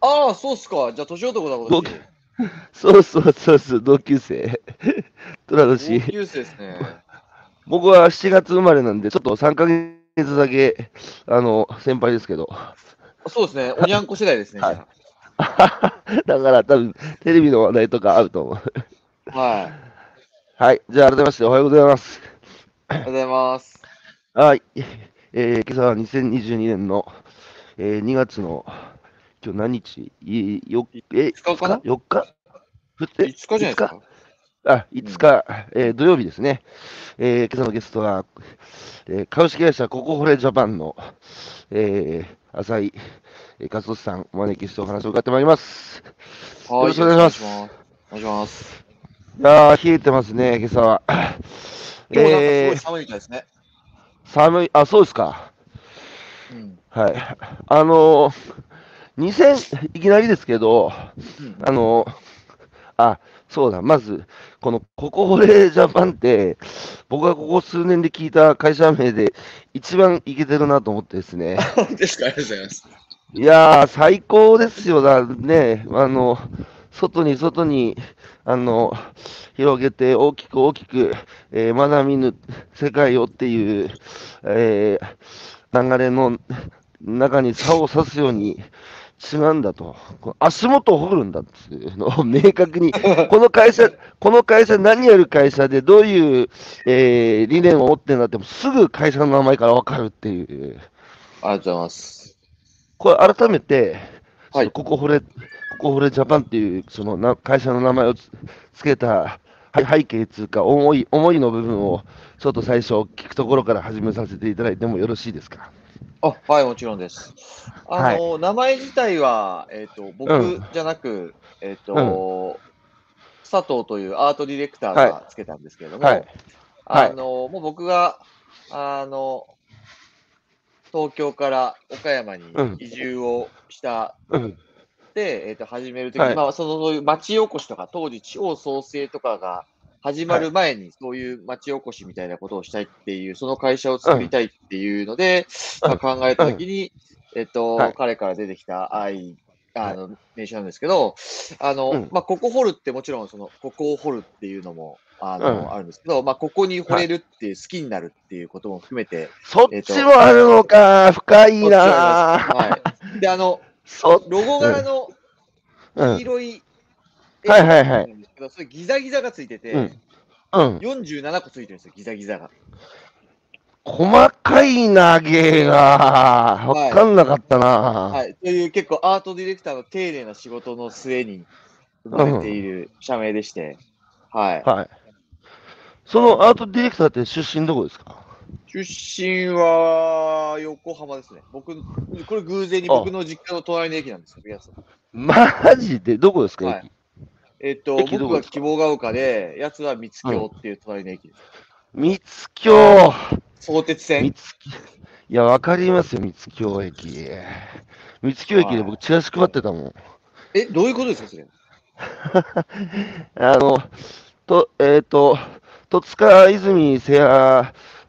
ああ、そうっすか。じゃあ、年男だ、同今年。そうそうそうそう、同級生。虎年同。級生ですね。僕は7月生まれなんで、ちょっと3ヶ月だけ、あの、先輩ですけど。そうですね。おにゃんこ世代ですね。はい だから多分、テレビの話題とかあると思う。あはい。はい。じゃあ、改めましておはようございます。ありがとうございます。はい。えー、今朝は2022年の、えー、2月の、今日何日？いよえ、5日か？な ?4 日？ふって5日じゃないですか？あ、5日、えー土曜日ですね。えー今朝のゲストは、えー株式会社ココホレジャパンの、えー、浅井えー勝利さん、お招きしてお話を伺ってまいります。はい。よろしくお願いしますお願いします。いやー、冷えてますね、今朝は。今日なんかすごいえー寒いみたいですね。寒い、あ、そうですか。うん。はい。あのー、2000、いきなりですけど、うんあのー、あ、そうだ、まず、このココホレジャパンって、僕がここ数年で聞いた会社名で、一番イケてるなと思ってですね。ですか？ありがとうございます。いやー、最高ですよ、だね。あの、外に外に、あの、広げて大きく大きく、えーまだ見ぬ世界をっていう、えー流れの中に差を刺すように違うんだと。足元を掘るんだっていうのを 明確に、この会社、この会社何やる会社でどういう、えー理念を持ってんだって、すぐ会社の名前からわかるっていう。ありがとうございます。これ改めて、はいここホレ、ここホレジャパンっていうそのな会社の名前をつつけたはい背景っていうか、思い、思いの部分をちょっと最初聞くところから始めさせていただいてもよろしいですか？あ、はい、もちろんです。あの、名前自体は、えっ、と、僕うん。じゃなく、えっ、と、佐藤というアートディレクターがつけたんですけれども、はい。はい。あの、もう僕が、あの、東京から岡山にうん。移住をしたうん。で、えっ、と、始めるときに、はい。まあ、その、そういう町おこしとか、当時地方創生とかが始まる前に、そういう町おこしみたいなことをしたいっていう、その会社を作りたいっていうので、うん。まあ、考えたときに、えっ、と、はい。彼から出てきた愛、あの、名称なんですけど、あの、うん。まあ、ここ掘るってもちろん、その、ここを掘るっていうのも、あの、うん。あるんですけど、まあ、ここに掘れるっていう、好きになるっていうことも含めて、そっちもあるのか、深いなはい。で、あの、そロゴ柄のうん。黄。色い、はいはいはいそれギザギザがついてて、うんうん。47個ついてるんですよ、ギザギザが。細かいな、芸が。わかんなかったな。はい。という結構アートディレクターの丁寧な仕事の末に生まれている社名でして、はい。はい。そのアートディレクターって出身どこですか？出身は横浜ですね。僕、これ偶然に僕の実家の隣の駅なんですけど、やつマジで？どこですか、はい駅えっと、僕が駅どこですか？希望が丘で、やつは三つ京っていう隣の駅です。三つ京。相鉄線いや、わかりますよ、三つ京駅。三つ京駅で僕、チラシ配ってたもん。え、どういうことですか、それ？あの、と、えっ、と、戸塚泉瀬谷、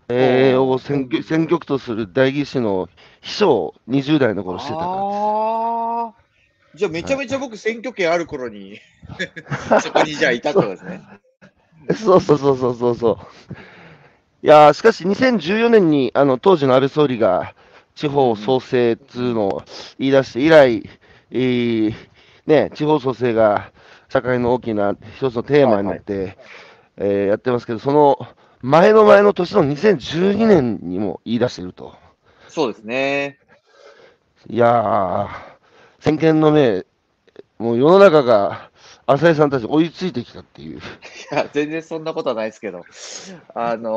えーを選挙選挙区とする代議士の秘書を20代の頃してたから。ああ。じゃあめちゃめちゃ僕選挙権ある頃に、そこにじゃあいたってことですね。そうそうそうそうそうそう。いやーしかし2014年にあの当時の安倍総理が地方創生っていうのを言い出して以来、えーね、地方創生が社会の大きな一つのテーマになって、えーやってますけど、その前の前の年の2012年にも言い出していると。そうですね。いやー、先見の明、もう世の中が 浅井さんたち追いついてきたっていう。いや、全然そんなことはないですけど、あの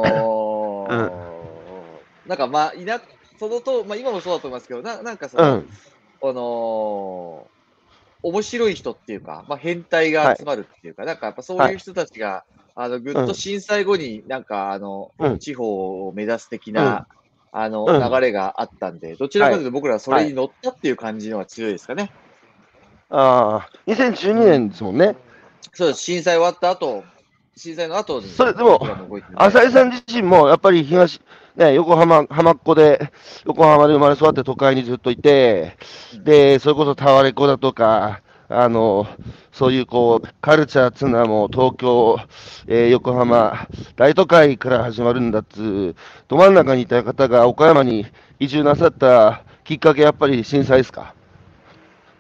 ーなんかまあ、いな、そのと、まあ今もそうだと思いますけど、ななんかその、うん。あのー面白い人っていうか、まあ変態が集まるっていうか、なんかやっぱそういう人たちが、あの、ぐっと震災後になんかあの、うん。地方を目指す的な、あの、うん流れがあったんで、どちらかというと僕らはそれに乗ったっていう感じのが強いですかね。ああ、2012年ですもんね。そうです。震災終わった後、震災の後に、それでも浅井さん自身もやっぱり東、ね、横浜、浜っ子で、横浜で生まれ育って都会にずっといて、で、それこそタワレコだとか、あの、そういうこう、カルチャーつうのはもう東京、えー横浜、大都会から始まるんだっつう、ど真ん中にいた方が岡山に移住なさったきっかけ、やっぱり震災ですか？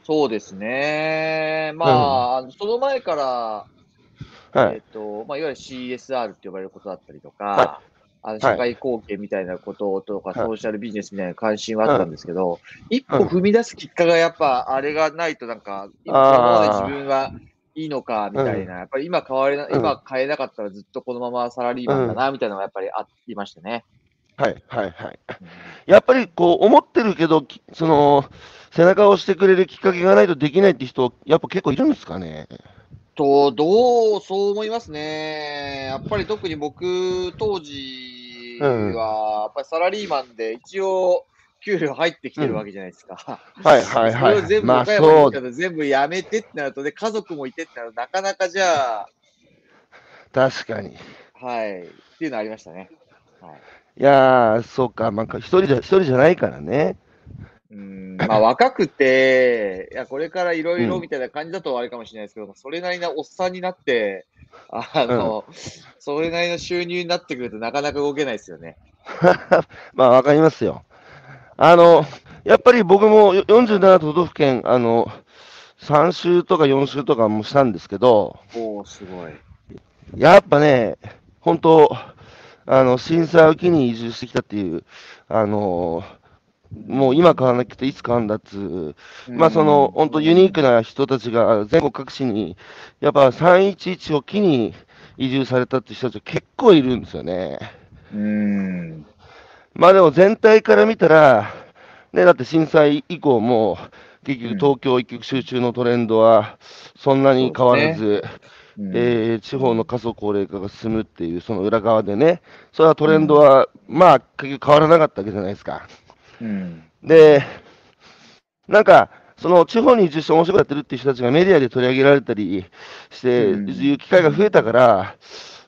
そうですね。まあ、あのその前から、はい。えっ、と、まあ、いわゆる CSR って呼ばれることだったりとか、はあの社会貢献みたいなこととか、はいソーシャルビジネスみたいな関心はあったんですけど、一歩踏み出すきっかけがやっぱ、あれがないとなんか、今ままで自分はいいのかみたいな、やっぱり今変われな、うん今変えなかったらずっとこのままサラリーマンだな、みたいなのがやっぱりありましたね。はい、はい、はい。やっぱりこう、思ってるけど、きその、背中を押してくれるきっかけがないとできないって人、やっぱ結構いるんですかね。と、どう、そう思いますね。やっぱり特に僕、当時は、やっぱりサラリーマンで一応、給料入ってきてるわけじゃないですか。はい、はい、はそれを全い。まあ、そう全部やめてってなるとね、家族もいてってなるとなかなかじゃあ、確かに。いはい、っていうのありましたね。はい。やー、そうか、なんか一人じゃ、一人じゃないからね。うん、まあ若くて、いや、これからいろいろうんみたいな感じだとあれかもしれないですけど、それなりなおっさんになって、あの、それなりの収入になってくるとなかなか動けないですよね。まあ、わかりますよ。あの、やっぱり僕もよ47都道府県、あの、3週とか4週とかもしたんですけど、おおすごい。やっぱね、本当、あの、震災を機に移住してきたっていう、あの、もう今変わらなくていつ変わるんだっつう、まあその、本当ユニークな人たちが全国各地に、やっぱ311を機に移住されたって人たち結構いるんですよね。うん。まあでも全体から見たら、ね、だって震災以降も、結局東京一極集中のトレンドはそんなに変わらず、うんえー地方の過疎高齢化が進むっていう、その裏側でね、それはトレンドは、まあ結局変わらなかったわけじゃないですか。うん。で、なんか、その地方に移住して面白くやってるっていう人たちがメディアで取り上げられたりして、うんいう機会が増えたから、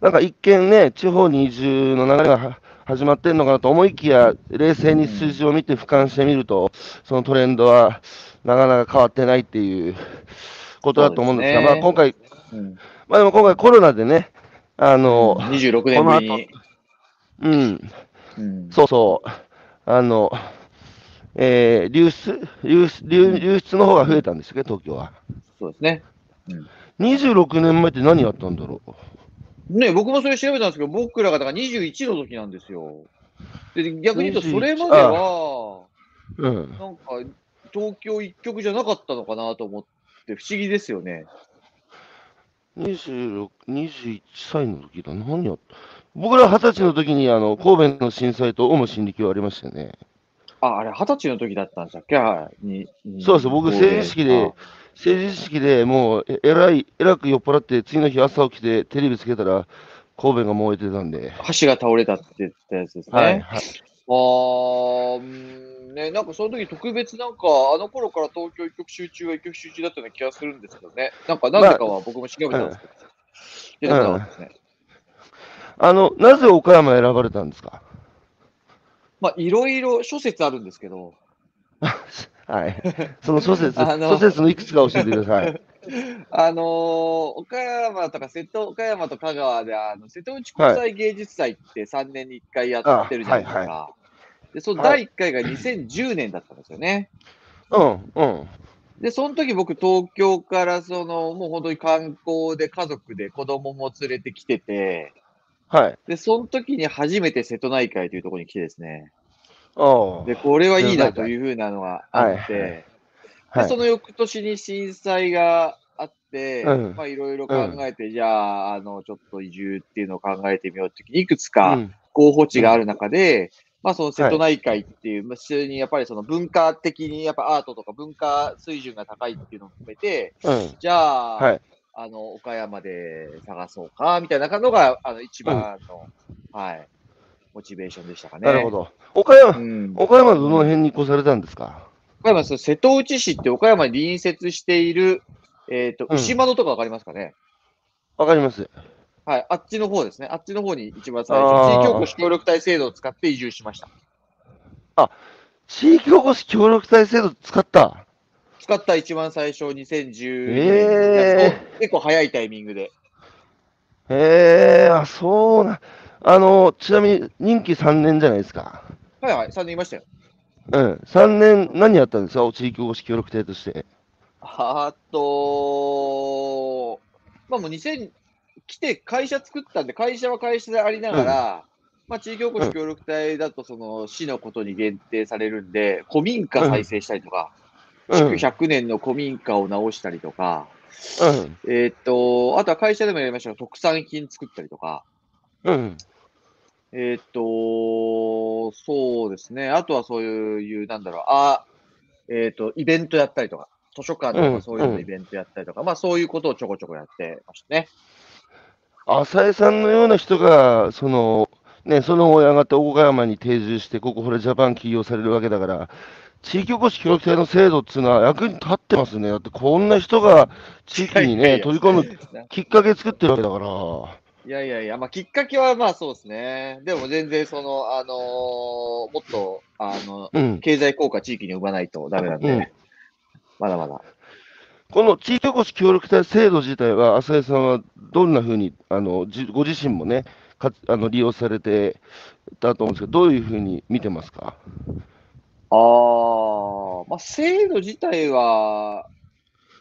なんか一見ね、地方に移住の流れがは始まってるのかなと思いきや、冷静に数字を見て俯瞰してみると、そのトレンドはなかなか変わってないっていうことだと思うんですが、ねまあ今回、うん、まあでも今回コロナでね、あの、26年ぶりに。うん、うんそうそう。あの、えー流出流出流流出の方が増えたんですけど、東京は。そうですね。26年前って何やったんだろう？ね、僕もそれ調べたんですけど、僕らがだから21の時なんですよ。で逆に言うと、21それまでは、うん。なんか、東京一極じゃなかったのかなと思って、不思議ですよね。26、21歳の時だ。何やった？僕ら二十歳の時に、あの、神戸の震災とオウム真理教ありましたよね。あ、あれ、二十歳の時だったんでしたっけ？はいににそうです僕成人式で成人式でもう、ええらい、えらく酔っ払って、次の日朝起きてテレビつけたら、神戸が燃えてたんで。あ橋が倒れたって言ったやつですね。はい、はい。あーうんね、なんかその時特別なんか、あの頃から東京一極集中は一極集中だったような気がするんですけどね。なんか、なぜかは僕も調べたんですけど、出てこなかったですね。あの、なぜ岡山選ばれたんですか？まあ、いろいろ諸説あるんですけど、はい。その諸説、あの諸説のいくつか教えてください。あのー岡山とか瀬戸、岡山と香川で、あの瀬戸内国際芸術祭って3年に1回やってるじゃないですか。あはで、その第1回が2010年だったんですよね。うん、うん。で、その時僕、東京から、その、もう本当に観光で家族で子供も連れてきてて、はい。で、その時に初めて瀬戸内海というところに来てですね。で、これはいいなというふうなのがあって、はいその翌年に震災があって、うんまあいろいろ考えて、じゃあ、あの、ちょっと移住っていうのを考えてみようって時に、いくつかうん候補地がある中で、まあその瀬戸内海っていう、まあ普通にやっぱりその文化的にやっぱアートとか文化水準が高いっていうのを含めて、うん。じゃあ、はい。あの、岡山で探そうか、みたいなのが、あの、一番の、はい、モチベーションでしたかね。なるほ。ど。岡山、うん。岡山のどの辺に越されたんですか？岡山、瀬戸内市って岡山に隣接している、えっ、と、うん牛窓とかわかりますかね、わかります。はい、あっちの方ですね。あっちの方に一番最あー初、地域おこし協力隊制度を使って移住しました。地域おこし協力隊制度使った。使った一番最初、2010年、え結構早いタイミングで。へえ、あ、そうな。あの、ちなみに任期3年じゃないですか。はいはい、3年いましたよ。うん。3年何やったんですか？地域おこし協力隊として。あと、まあもう2000、来て会社作ったんで、会社は会社でありながら、まあ地域おこし協力隊だと、その市のことに限定されるんで、古民家再生したりとか、うん。築100年の古民家を直したりとか、うん。えーっと、あとは会社でもやりましたが、特産品作ったりとか、うん。えーっと、そうですね。あとはそういう、なんだろう、あ、えーっと、イベントやったりとか、図書館とうんかそういうのイベントやったりとか、まあそういうことをちょこちょこやってましたね。浅井さんのような人が、その、ね、その親がって岡山に定住して、ここ、これジャパン起業されるわけだから、地域おこし協力隊の制度っていうのは役に立ってますね。だってこんな人が地域にね、取り込む きっかけ作ってるわけだから。いやいやいや、まあきっかけはまあそうですね。でも全然その、あのーもっと、あの、うん。経済効果地域に生まないとダメなんで、うんまだまだ。この地域おこし協力隊制度自体は、浅井さんはどんなふうに、あの、じご自身もね、かあの利用されてたと思うんですけど、どういうふうに見てますか？ああ、まあ制度自体は、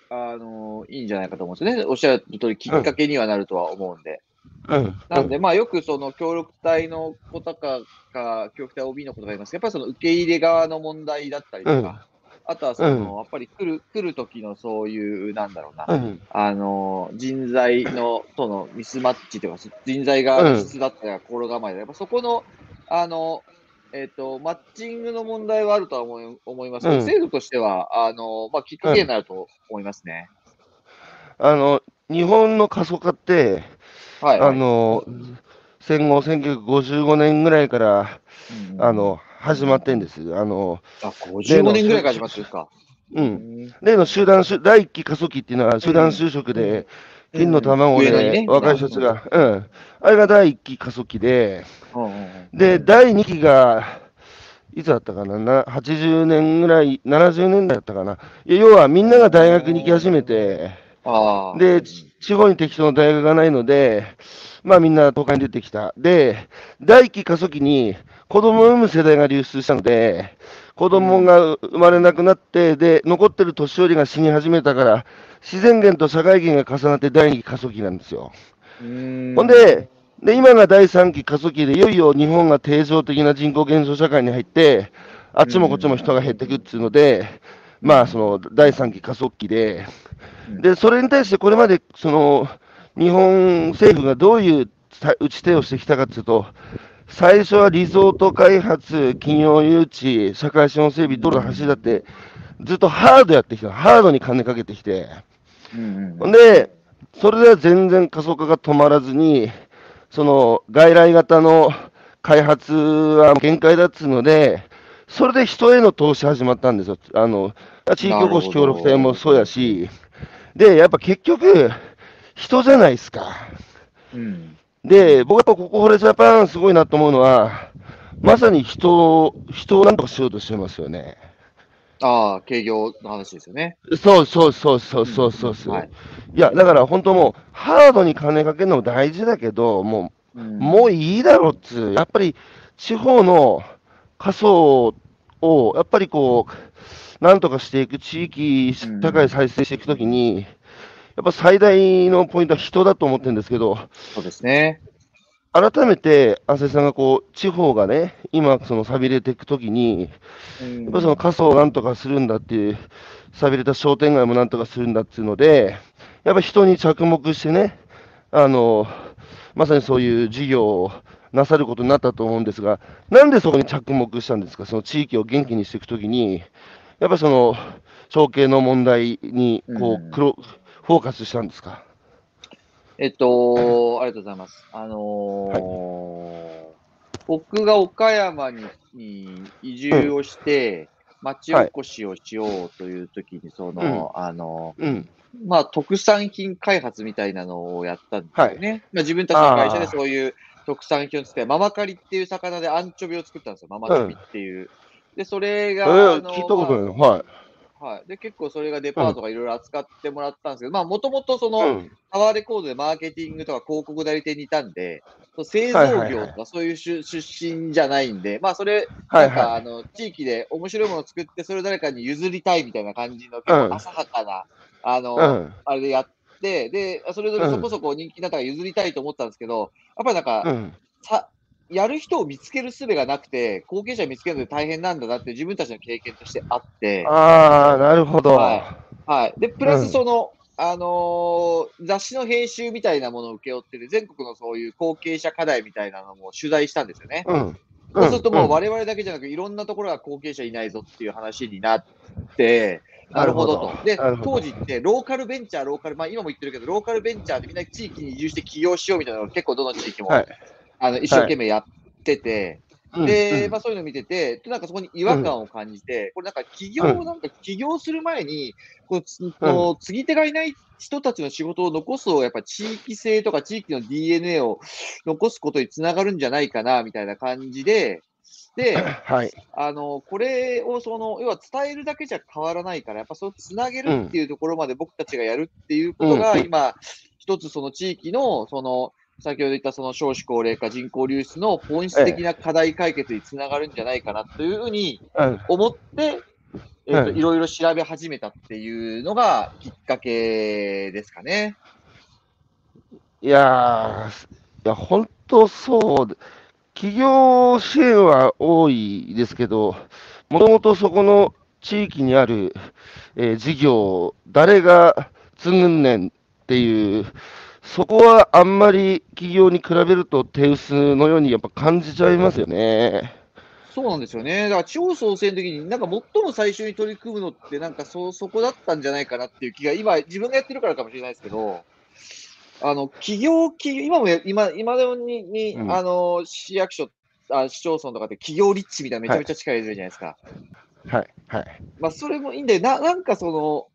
あのいいんじゃないかと思うんですよね。おっしゃる通り、きっかけにはなるとは思うんで。うん。なんで、まあ、よくその協力隊の子とかが、協力隊 OB の子とかいますけど、やっぱりその受け入れ側の問題だったりとか、うんあとはその、やっぱり来る、来る時のそういう、なんだろうな、うん。あの、人材の、とのミスマッチというか、人材がうん質だったり心構えで、やっぱそこの、あの、えっ、と、マッチングの問題はあるとは思い思いますけど、うん制度としては、あの、まあ、きっかけになると思いますね。あの、日本の過疎化って、はい、あの、戦後1955年ぐらいから、うんあの、始まってんです。あの、あ、55年ぐらいから始まってるんですか。う。うんん例の集団就、第一期過疎期っていうのは集団就職で、金の卵で上野にね若い人たちが、うん。あれが第一期過疎期で、で、第二期が、いつだったかな、な80年ぐらい、70年代だったかな？要はみんなが大学に行き始めて。で、ち地方に適当な大学がないので、まあみんな都会に出てきた。で、第一期過疎期に子供を産む世代が流出したので、子供が生まれなくなって、で、残ってる年寄りが死に始めたから、自然源と社会源が重なって第二期過疎期なんですよ。うん。ほんで、で、今が第三期過疎期で、いよいよ日本が定常的な人口減少社会に入って、あっちもこっちも人が減ってくっていうので、まあ、その、第三期加速期で、で、それに対してこれまで、その、日本政府がどういうさ打ち手をしてきたかというと、最初はリゾート開発、企業誘致、社会資本整備、道路の走りだって、ずっとハードやってきた、ハードに金かけてきて、うんほんで、それでは全然加速化が止まらずに、その外来型の開発は限界だっつうので、それで人への投資始まったんですよ。あの、地域おこし協力隊もそうやし、で、やっぱ結局、人じゃないですか。うんで、僕やっぱここ、ホレジャパンすごいなと思うのは、まさに人を、人をなんとかしようとしてますよね。ああ、営業の話ですよね。そうそうそうそうそうそうそう。はいいや、だから本当もう、ハードに金かけるのも大事だけど、もう、もういいだろっつう、やっぱり地方の過疎を、やっぱりこう、なんとかしていく、地域社会再生していくときに、やっぱ最大のポイントは人だと思ってるんですけど、そうですね。改めて、浅井さんがこう、地方がね、今、その錆びれていくときに、ややっぱその過疎をなんとかするんだっていう、錆びれた商店街もなんとかするんだっていうので、やっぱ人に着目してね、あの、まさにそういう事業をなさることになったと思うんですが、なんでそこに着目したんですか、その地域を元気にしていくときに、やっぱりその、承継の問題にこうん。う、黒、フォーカスしたんですか？えっと、ありがとうございます。あのー僕が岡山にに移住をして、町おこしをしようというときに、その、あの、うん、まあ、特産品開発みたいなのをやったんですよね。まあ、自分たちの会社でそういう特産品を作って、ママカリっていう魚でアンチョビを作ったんですよ。ママカリっていう。で、それが、えー聞いたことない。はい。はい。で、結構それがデパートがいろいろ扱ってもらったんですけど、まあ、もともとその、うん。タワーレコードでマーケティングとか広告代理店にいたんで、そう製造業とかそういう出出身じゃないんで、まあそれ、はいなんか、はあの、地域で面白いものを作って、それを誰かに譲りたいみたいな感じの、結構浅はかな、あの。あれでやって、で、それぞれそこそこ人気になったから譲りたいと思ったんですけど、やっぱりなんか、うん。さ、やる人を見つける術がなくて、後継者を見つけるので大変なんだなって自分たちの経験としてあって、ああ、なるほど。ははい。で、プラうんスその、あのー雑誌の編集みたいなものを請け負ってて、全国のそういう後継者課題みたいなのも取材したんですよね。うん。そうするともううん我々だけじゃなく、いろんなところが後継者いないぞっていう話になって、なるほどと。で当時ってローカルベンチャー、ローカル、まあ今も言ってるけど、ローカルベンチャーでみんな地域に移住して起業しようみたいなのが結構どの地域も、はいあの一生懸命やってて、うんで、うん。まあそういうのを見てて、でなんかそこに違和感を感じて、これなんか起業、うん。なんか起業する前に、この継ぎ手がいない人たちの仕事を残すを、やっぱ地域性とか地域の DNA を残すことにつながるんじゃないかな、みたいな感じで、で、はい。あの、これをその、要は伝えるだけじゃ変わらないから、やっぱそうつなげるっていうところまで僕たちがやるっていうことが、うん。今、一つその地域の、その、先ほど言ったその少子高齢化、人口流出の本質的な課題解決につながるんじゃないかなというふうにうん。思って、えっとうんいろいろ調べ始めたっていうのがきっかけですかね。いやー、いや、本当そうで、企業支援は多いですけど、もともとそこの地域にある、えー事業、誰が継ぐんねんっていう、そこはあんまり企業に比べると手薄のようにやっぱ感じちゃいますよね。そうなんですよね。だから地方創生の時に、なんか最も最初に取り組むのって、なんかそ、そこだったんじゃないかなっていう気が、今、自分がやってるからかもしれないですけど、あの、企業、企業今も、今、今でもに、にうんあの、市役所、あ市町村とかって企業立地みたいなめちゃめちゃ力入れてるじゃないですか。はい、はい。まあ、それもいいんだよ。な、なんかそ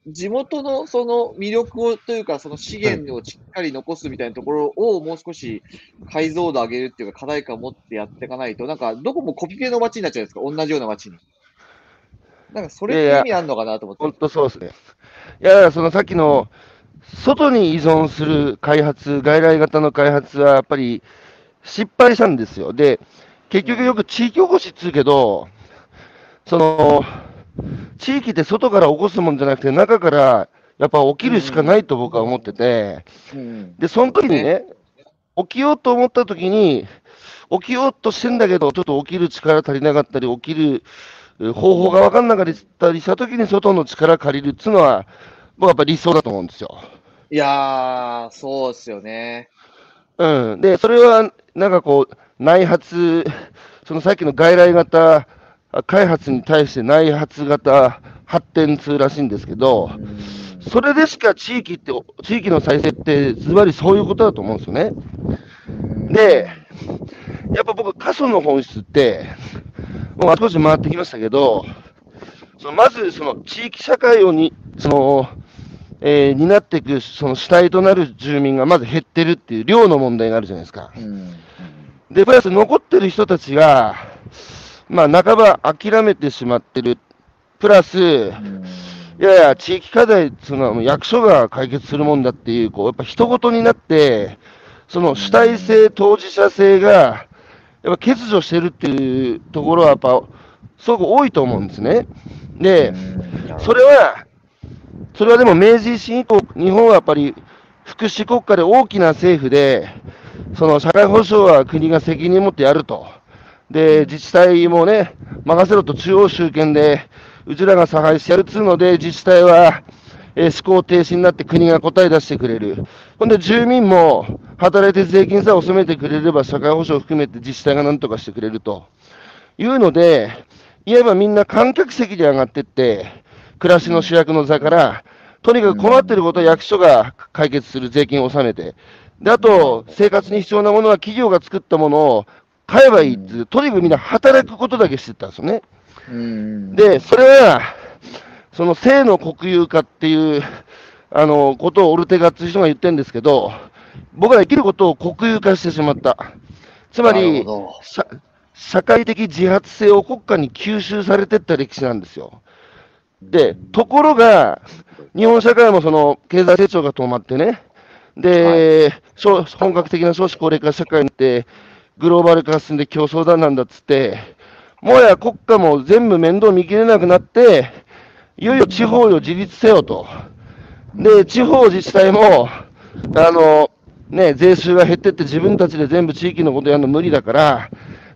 の、地元のその魅力をというか、その資源をしっかり残すみたいなところをもう少し解像度上げるっていうか、課題感を持ってやっていかないと、なんか、どこもコピペの街になっちゃうんですか、同じような街に。なんか、それって意味あるのかなと思って。本当そうですね。いや、そのさっきの、外に依存する開発、外来型の開発はやっぱり失敗したんですよ。で、結局よく地域おこしっつうけど、その、地域って外から起こすもんじゃなくて、中からやっぱ起きるしかないと僕は思ってて、うん。で、その時にね、起きようと思った時に、起きようとしてんだけど、ちょっと起きる力足りなかったり、起きるえ方法が分かんなかったりした時に外の力借りるっていうのは、僕はやっぱ理想だと思うんですよ。いやー、そうですよね。うん。で、それは、なんかこう、内発、そのさっきの外来型開発に対して内発型発展通らしいんですけど、うんそれでしか地域って、地域の再生ってズバリそういうことだと思うんですよね。で、やっぱ僕、過疎の本質って、もうあちこち回ってきましたけど、そのまずその地域社会をに、その、えー担っていくその主体となる住民がまず減ってるっていう量の問題があるじゃないですか。うん。で、プラス残ってる人たちが、まあ、半ば諦めてしまってる。プラス、うんいやいや、地域課題っていうのは役所が解決するもんだっていう、こう、やっぱ人事になって、その主体性、当事者性が、やっぱ欠如してるっていうところは、やっぱ、すごく多いと思うんですね。で、それは、それはでも明治維新以降、日本はやっぱり福祉国家で大きな政府で、その社会保障は国が責任を持ってやると。で、自治体もね、任せろと中央集権で、うちらが差配してやるっつうので、自治体は、えー思考停止になって国が答え出してくれる。ほんで、住民も働いて税金さえ納めてくれれば、社会保障を含めて自治体が何とかしてくれると。いうので、いわばみんな観客席で上がってって、暮らしの主役の座から、とにかく困ってることは役所が解決する税金を納めて、で、あと、生活に必要なものは企業が作ったものを買えばいいっていう、とにかくみんな働くことだけしてたんですよね。うん、で、それは、その性の国有化っていうあの、ことをオルテガっていう人が言ってるんですけど、僕ら生きることを国有化してしまった。つまり社社会的自発性を国家に吸収されていった歴史なんですよ。で、ところが、日本社会もその経済成長が止まってね、で、少本格的な少子高齢化社会になって、グローバル化が進んで競争だなんだっつって、もはや国家も全部面倒見きれなくなって、いよいよ地方を自立せよと。で、地方自治体も、あの、ね、税収が減ってって自分たちで全部地域のことやるの無理だから、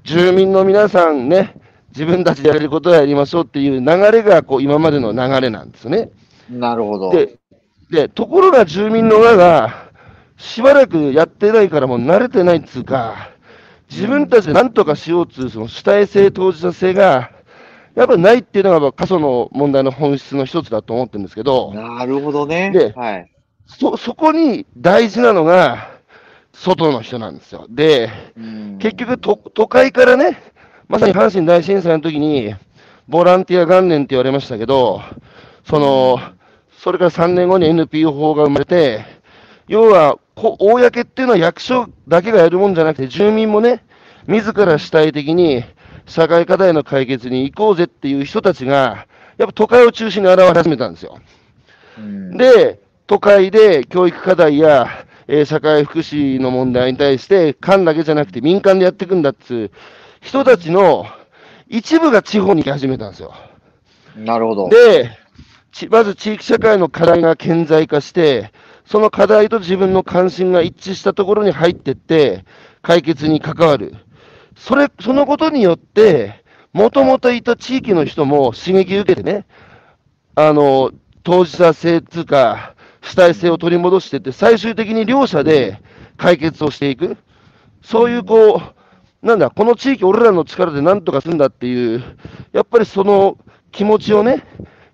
住民の皆さんね、自分たちでやれることをやりましょうっていう流れが、こう、今までの流れなんですよね。なるほど。で、で、ところが住民の側が、しばらくやってないからもう慣れてないっつうか、自分たちで何とかしようっつう、その主体性、当事者性が、やっぱないっていうのが、過疎の問題の本質の一つだと思ってるんですけど、なるほどね。ではい。そ、そこに大事なのが、外の人なんですよ。で、うん結局都、都会からね、まさに阪神大震災の時に、ボランティア元年って言われましたけど、その、それから3年後に NPO 法が生まれて、要は、こ公っていうのは役所だけがやるもんじゃなくて、住民もね、自ら主体的に社会課題の解決に行こうぜっていう人たちが、やっぱ都会を中心に現れ始めたんですよ。うんで、都会で教育課題や、えー社会福祉の問題に対して、官だけじゃなくて民間でやっていくんだっつう人たちの一部が地方に行き始めたんですよ。なるほど。で、ちまず地域社会の課題が顕在化して、その課題と自分の関心が一致したところに入ってって、解決に関わる。それ、そのことによって、もともといた地域の人も刺激を受けてね、あの、当事者性つうか、主体性を取り戻していって、最終的に両者で解決をしていく。そういうこう、なんだ、この地域俺らの力でなんとかするんだっていう、やっぱりその気持ちをね、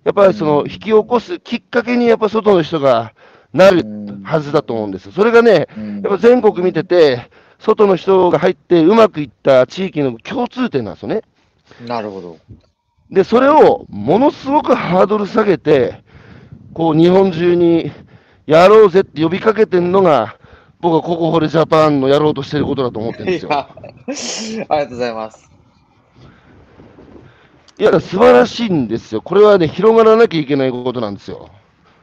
やっぱりその引き起こすきっかけにやっぱ外の人がなるはずだと思うんです。それがね、うんやっぱ全国見てて、外の人が入ってうまくいった地域の共通点なんですよね。なるほど。で、それをものすごくハードル下げて、こう日本中にやろうぜって呼びかけてるのが、僕はココホレジャパンのやろうとしてることだと思ってるんですよ。ありがとうございます。いや、素晴らしいんですよ。これはね、広がらなきゃいけないことなんですよ。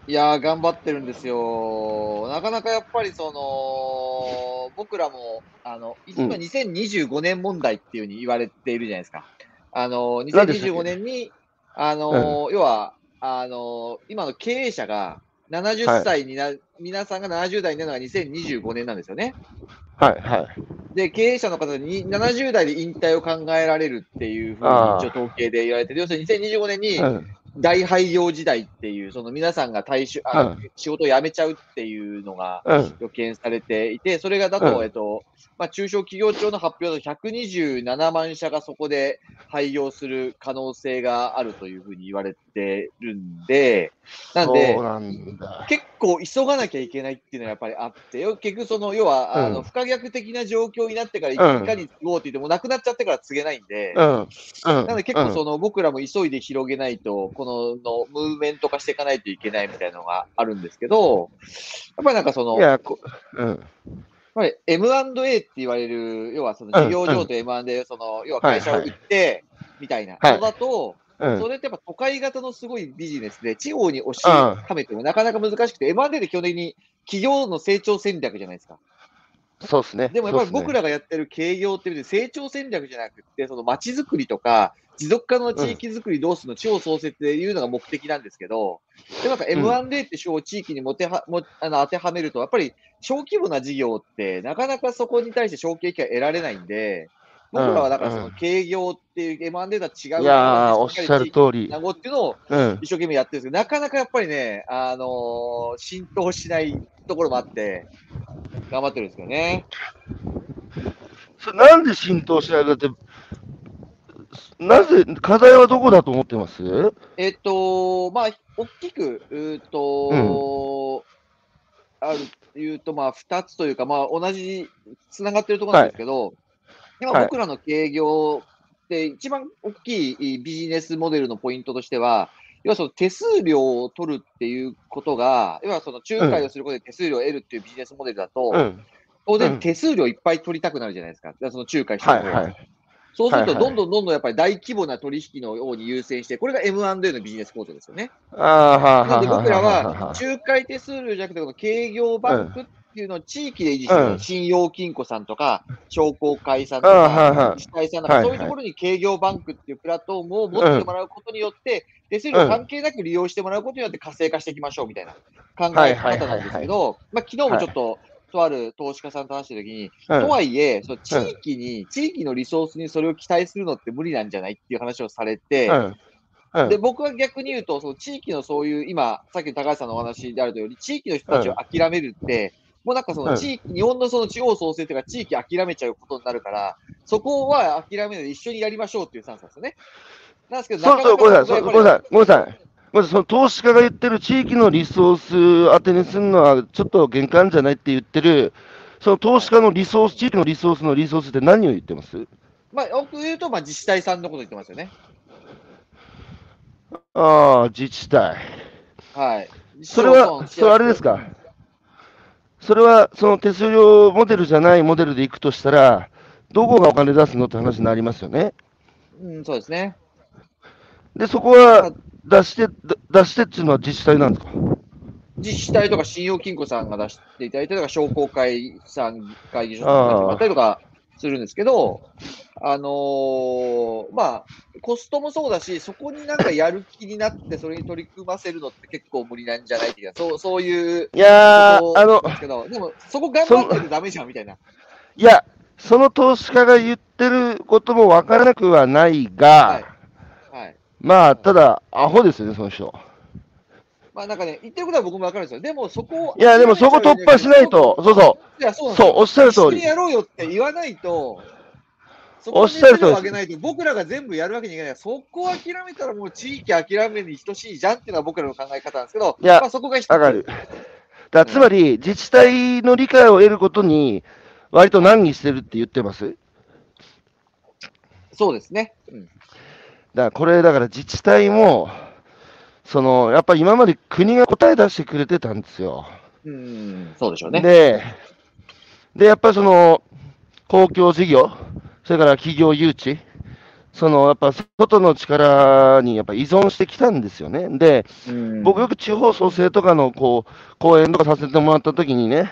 いやー、頑張ってるんですよ。なかなかやっぱりその、僕らも、あの、今うん2025年問題っていうふうに言われているじゃないですか。あの、何でしたっけ2025年に、あの、要は、あの、今の経営者が70歳にな、皆さんが70代になるのが2025年なんですよね。はい、はい。で、経営者の方に70代で引退を考えられるっていうふうに一応統計で言われてる。要するに2025年にうん、大廃業時代っていう、その皆さんが退職、あうん。仕事を辞めちゃうっていうのがうん、予見されていて、それがだと、うん。えっと、まあ、中小企業庁の発表だと127万社がそこで廃業する可能性があるというふうに言われてるんで、なんでんだ。結構急がなきゃいけないっていうのはやっぱりあって、よ結局その、要は、あの、うん不可逆的な状況になってからいうんかに継ごうって言っても、なくなっちゃってから告げないんで、うん、うん。なので結構その、僕らも急いで広げないと、こののムーブメント化していかないといけないみたいなのがあるんですけど、やっぱりなんかその、いや、こうん、ぱり M&A って言われる、要はその事業上と M&A、その、要は会社を売って、みたいなはいのだと、うんそ。れってやっぱ都会型のすごいビジネスで、地方に押しはめてもなかなか難しくて、M&A って基本的に企業の成長戦略じゃないですか。そうですね。でもやっぱり僕らがやってる経業って成長戦略じゃなくて、その街づくりとか、持続可能な地域づくりどうするの、地方創設っていうのが目的なんですけど、でもやっぱ M&A って手法を地域にもてはもあの当てはめると、やっぱり小規模な事業って、なかなかそこに対して承継機会得られないんで、僕らはだからその経業っていう M&A とは違ういやー、おっしゃる通りな。ごっていうのをうん。一生懸命やってるんですけど、なかなかやっぱりね、あのー浸透しないところもあって、頑張ってるんですけどね。それなんで浸透しないかって、なぜ、課題はどこだと思ってます？えっと、まあ、大きく、うーと、ある、言うと、まあ、二つというか、まあ、同じ、つながってるところなんですけど、今はい僕らの経業って一番大きいビジネスモデルのポイントとしては、要はその手数料を取るっていうことが、要はその仲介をすることで手数料を得るっていうビジネスモデルだと、うん。当然うん手数料いっぱい取りたくなるじゃないですか。だからその仲介してはいはい。そうすると、はいはい。どんどんどんどんやっぱり大規模な取引のように優先して、これが M&A のビジネス構造ですよね。ああ、はあ、はあ、なので僕らはは仲介手数料じゃなくて、この経業バンクっていうのを地域で維持してる、うん。信用金庫さんとか、商工会さんとか自治体さんとか、はいそういうところに経業バンクっていうプラットフォームを持ってもらうことによって、手数料関係なく利用してもらうことによって活性化していきましょうみたいな考え方なんですけど、まあ昨日もちょっと、とある投資家さんと話したときに、うんとはいえ、その地域に、地域のリソースにそれを期待するのって無理なんじゃないっていう話をされて、うん。うん。で、僕は逆に言うと、その地域のそういう、今、さっきの高橋さんのお話であるように、地域の人たちを諦めるって、もうなんかその地域、日本のその地方創生というか、地域諦めちゃうことになるから、そこは諦めないで一緒にやりましょうっていうスタンスなんですよね。なんですけど、そうそう、ごめんなさい、ごめんなさい、ごめんなさい。ごめんなさい、その投資家が言ってる地域のリソース当てにするのはちょっと限界じゃないって言ってる、その投資家のリソース、地域のリソースのリソースって何を言ってます？まあ、よく言うと、まあ、自治体さんのこと言ってますよね。ああ、自治体。はい。それは、それはあれですか？それは、その手数料モデルじゃないモデルでいくとしたら、どこがお金出すのって話になりますよね。うん、そうですね。で、そこは出して、だ出してっていうのは自治体なんですか？自治体とか信用金庫さんが出していただいたりとか、商工会さん、会議所さんが出してもらったりとかするんですけど、あのーまあ、コストもそうだし、そこになんかやる気になって、それに取り組ませるのって結構無理なんじゃない？っていうか、そうそういういやー、あのでも、そこ頑張ってるとダメじゃんみたいな。いや、その投資家が言ってることも分からなくはないが、はい。はい。まあ、ただ、アホですよね、その人。まあなんかね、言ってることは僕もわかるんですよ。でもそこを。いや、でもそこ突破しないと、そうそいや、そうそう、おっしゃる通り一緒に。やろうよって言わないと、そこおっしゃる通りですを上げないと、僕らが全部やるわけにいかない。そこを諦めたらもう地域諦めに等しいじゃんっていうのが僕らの考え方なんですけど、いやまあ、そこが一つわかる。だつまり、自治体の理解を得ることに、割と難儀してるって言ってます？そうですね。うん。だからこれ、だから自治体も、その、やっぱり今まで国が答え出してくれてたんですよ。うん、そうでしょうね。で、で、やっぱりその、公共事業、それから企業誘致、その、やっぱ外の力にやっぱ依存してきたんですよね。で、うん僕よく地方創生とかのこう、講演とかさせてもらったときにね、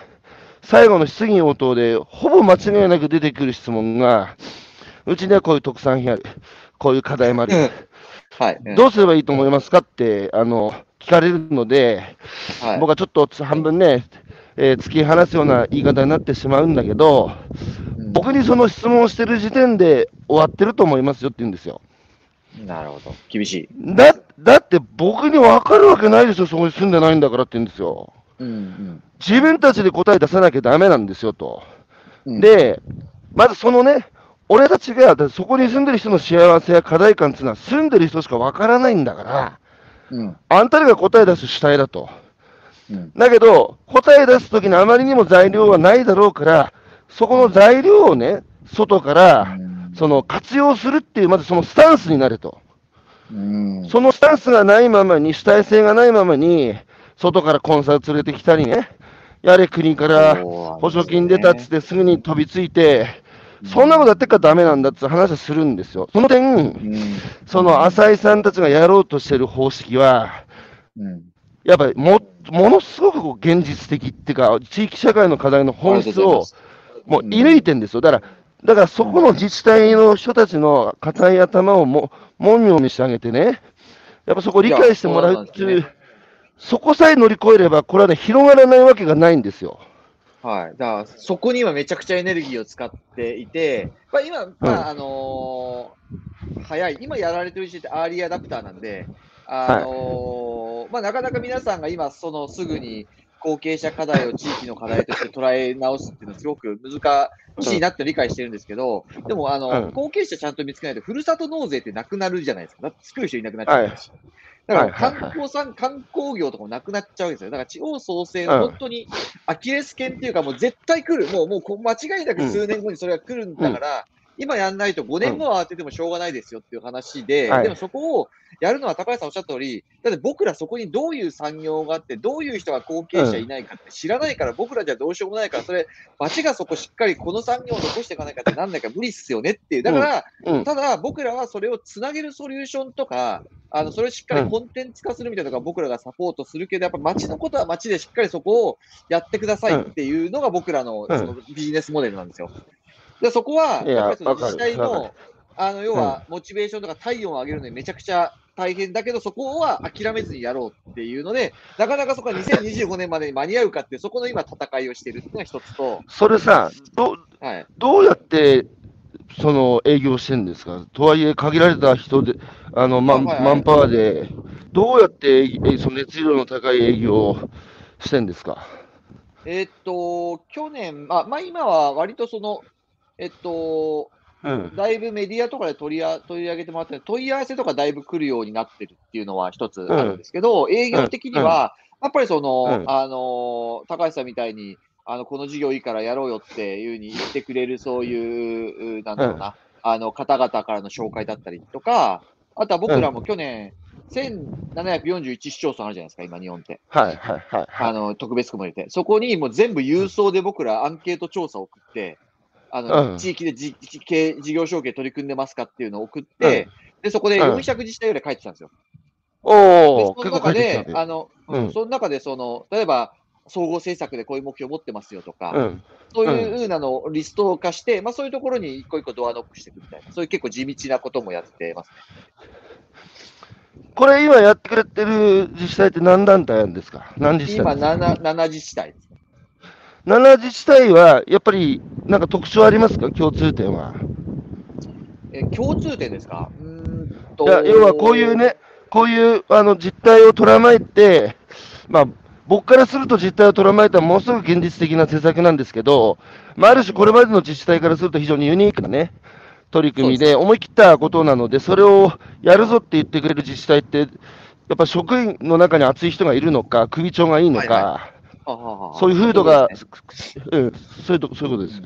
最後の質疑応答で、ほぼ間違いなく出てくる質問が、うちにはこういう特産品ある、こういう課題もある、はい。うんどうすればいいと思いますかって、あの、聞かれるので、はい僕はちょっと半分ね、えー突き放すような言い方になってしまうんだけど、うん僕にその質問をしてる時点で終わってると思いますよって言うんですよ。なるほど。厳しい。だだって僕に分かるわけないでしょ、そこに住んでないんだからって言うんですよ。うん自分たちで答え出さなきゃダメなんですよと。うん。、で、まずそのね、俺たちが、そこに住んでる人の幸せや課題感っていうのは住んでる人しか分からないんだから、うん。あんたらが答え出す主体だと。うん。だけど、答え出すときにあまりにも材料はないだろうから、そこの材料をね、外から、その活用するっていう、まずそのスタンスになれと。うん。そのスタンスがないままに、主体性がないままに、外からコンサル連れてきたりね、やれ国から補助金出たっつってすぐに飛びついて、そんなことやってっからダメなんだって話をするんですよ。その点、うん。その浅井さんたちがやろうとしてる方式は、うん。やっぱりもものすごくこう現実的っていうか、地域社会の課題の本質をもう射抜いてんですよ。だから、だからそこの自治体の人たちの硬い頭をも、もみもみしてあげてね、やっぱそこを理解してもらうっていう、そこさえ乗り越えれば、これはね、広がらないわけがないんですよ。はい。だから、そこに今めちゃくちゃエネルギーを使っていて、まあ、今、まあ、あのー早い。今やられてる時点ってアーリーアダプターなんで、あのーまあ、なかなか皆さんが今、そのすぐに後継者課題を地域の課題として捉え直すっていうのはすごく難しいなって理解してるんですけど、でも、あの、うん後継者ちゃんと見つけないと、ふるさと納税ってなくなるじゃないですか。だって作る人いなくなっちゃうし。だからはいはいはい観光さん、観光業とかもなくなっちゃうわけですよ。だから地方創生の本当にアキレス腱っていうか、もう絶対来る。もう、もうこう間違いなく数年後にそれが来るんだから、今やんないと5年後は当ててもしょうがないですよっていう話で、はいでもそこをやるのは高橋さんおっしゃった通り、だって僕らそこにどういう産業があって、どういう人が後継者いないかって知らないから、僕らじゃどうしようもないから、それ、町がそこしっかりこの産業を残していかないかってなんないか無理っすよねっていう。だから、うん。ただ僕らはそれをつなげるソリューションとか、あのそれをしっかりコンテンツ化するみたいなのが僕らがサポートするけど、やっぱ町のことは町でしっかりそこをやってくださいっていうのが僕らのうんそのビジネスモデルなんですよ。でそこは、いややっぱりその自治体のあの要はモチベーションとか体温を上げるのにめちゃくちゃ大変だけど、そこは諦めずにやろうっていうので、なかなかそこは2025年までに間に合うかってそこの今、戦いをしてるっていうのが一つと、それさ、どはい、どうやってその営業してるんですか？とはいえ、限られた人で、あのマンはいはい。マンパワーで、どうやってえその熱量の高い営業をしてるんですか？えーっと、去年、あまあ、今は割とその、えっと、うん。だいぶメディアとかで取りあ取り上げてもらって、問い合わせとかだいぶ来るようになってるっていうのは一つあるんですけど、営業的には、やっぱりその、うん。あの、高橋さんみたいに、あの、この事業いいからやろうよっていうふうに言ってくれる、そういう、なんだろうな、あの、方々からの紹介だったりとか、あとは僕らも去年、1741市町村あるじゃないですか、今、日本って。はいはいはいはい。あの、特別区も入れて、そこにもう全部郵送で僕らアンケート調査を送って、あうの、ん地域でじ事業承継取り組んでますかっていうのを送って、で、そこでうん400自治体ぐらい書いてたんですよ。おで、お、その中であの、うんその中でその、例えば、総合政策でこういう目標を持ってますよとか、うん。そういうふうなのをリスト化して、まあそういうところに一個一個ドアノックしていくみたいな、そういう結構地道なこともやってます。これ今やってくれてる自治体って何団体あるんですか？何自治今体7、7自治体です。7自治体はやっぱりなんか特徴ありますか？共通点は。え、共通点ですか？うーんと。いや要はこういうね、こういうあの実態を捉まえて、まあ、僕からすると実態を捉まえたものすごく現実的な施策なんですけど、まあ、ある種これまでの自治体からすると非常にユニークなね、取り組みで思い切ったことなので、それをやるぞって言ってくれる自治体って、やっぱ職員の中に熱い人がいるのか、首長がいいのか、はいそういう風土が、そうん、そういうとそういうことです。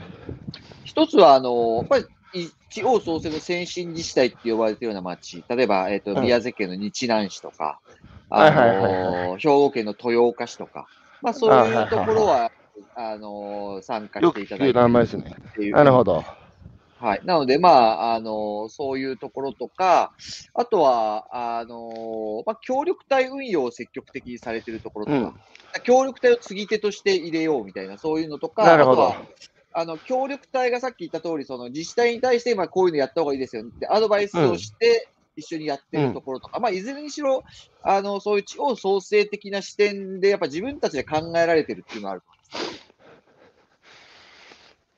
一つは、あの、やっぱり、い地方創生の先進自治体って呼ばれているような町、例えば、えっ、と、うん宮崎県の日南市とか、兵庫県の豊岡市とか、まあ、そういうところは、あの、参加していただいて。名前ですね。なるほど。はい。なので、まあ、あの、そういうところとか、あとは、あの、まあ、協力隊運用を積極的にされてるところとか、うん協力隊を継ぎ手として入れようみたいな、そういうのとか、なるほどあの協力隊がさっき言った通り、その自治体に対して、今こういうのやった方がいいですよってアドバイスをして、一緒にやってるところとか、まあ、いずれにしろ、あのそういう地方創生的な視点で、やっぱ自分たちで考えられてるっていうのはある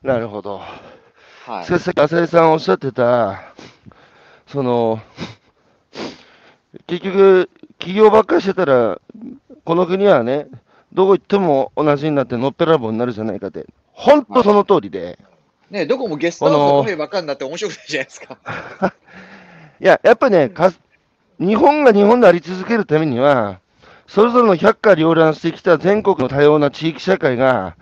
なるほど。はい。しかしさっき浅井さんおっしゃってた、その、結局、起業ばっかりしてたら、この国はね、どこ行っても同じになってのっぺらぼうになるじゃないかって、本当その通りで、ね、どこもゲストハウスのカフェばっかりになって面白くないじゃないですか。いや、やっぱね、か日本が日本であり続けるためには、それぞれの百花繚乱してきた全国の多様な地域社会が、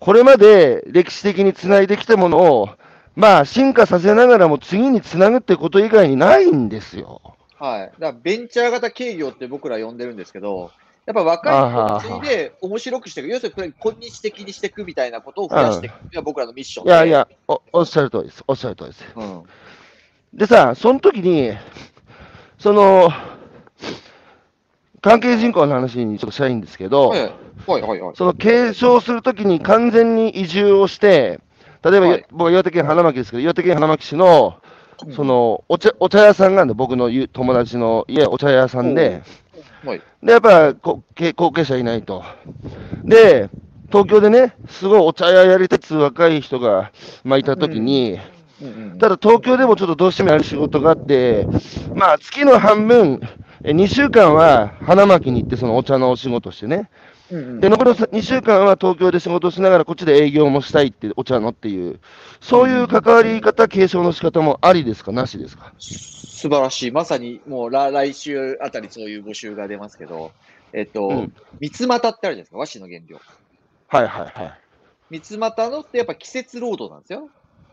これまで歴史的につないできたものを、まあ、進化させながらも次につなぐってこと以外にないんですよ。はい。だからベンチャー型経業って僕ら呼んでるんですけど、やっぱ若い子たちで面白くしていく、要するにこれ、今日的にしていくみたいなことを増やしていくのが僕らのミッションで。いやいや、おおっしゃる通りです。おっしゃる通りです。うん。でさ、その時に、その、関係人口の話にちょっとしたいんですけど、はいはいはいはい。その継承するときに完全に移住をして、例えば、はい。僕は岩手県花巻ですけど、岩手県花巻市の、そのお茶お茶屋さんがあるんで、僕のゆ友達の家、お茶屋さんで、はい。で、やっぱこけ後継者いないと。で、東京でね、すごいお茶屋やりたつ若い人が、まあ、いたときに、うん。うんただ東京でもちょっとどうしてもやる仕事があって、まあ、月の半分、え2週間は花巻に行って、そのお茶のお仕事してね。うんうんで、残りの2週間は東京で仕事しながら、こっちで営業もしたいって、お茶のっていう、そういう関わり方、継承の仕方もありですか、なしですか？素晴らしい。まさにもう来来週あたりそういう募集が出ますけど、えっと、うん三つ股ってあるじゃないですか、和紙の原料。はいはいはい。三つ股のってやっぱ季節労働なんですよ。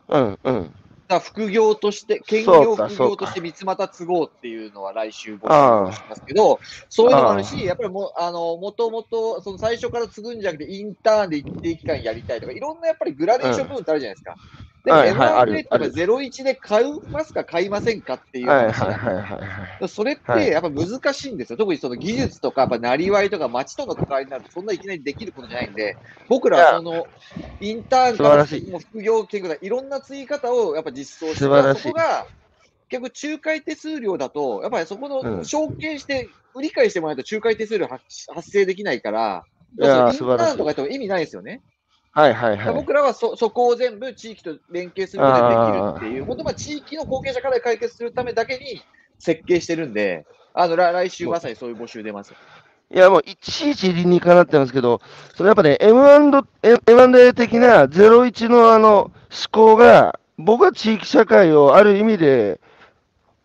うんうん。だ副業として、兼業副業として三つ股都合っていうのは来週募集しますけど、そういうのもあるし、やっぱりもあのもともとその最初から継ぐんじゃなくて、インターンで一定期間やりたいとか、いろんなやっぱりグラデーション部分ってあるじゃないですか。でも M&A とかある01で買いますか、買いませんかっていう。それっはいてやっぱ難しいんですよ、特にその技術とか、やっぱなりわいとか、街との関わりになると、そんないきなりできることじゃないんで、僕らはそのインターンから素晴らしいもう副業研究とか、いろんな継ぎ方をやっぱ実装して、そこが結局、仲介手数料だと、やっぱりそこうん。の証券して、理解してもらえないと仲介手数料発発生できないから、インターンとかやっても意味ないですよね。はいはいはい。僕らはそそこを全部地域と連携することでできるっていう、本当まあ地域の後継者課題解決するためだけに設計してるんで、あの来来週まさにそういう募集出ます。いや、もういちいち理にかなってますけど、そのやっぱね、M&A 的な01のあの思考が、僕は地域社会をある意味で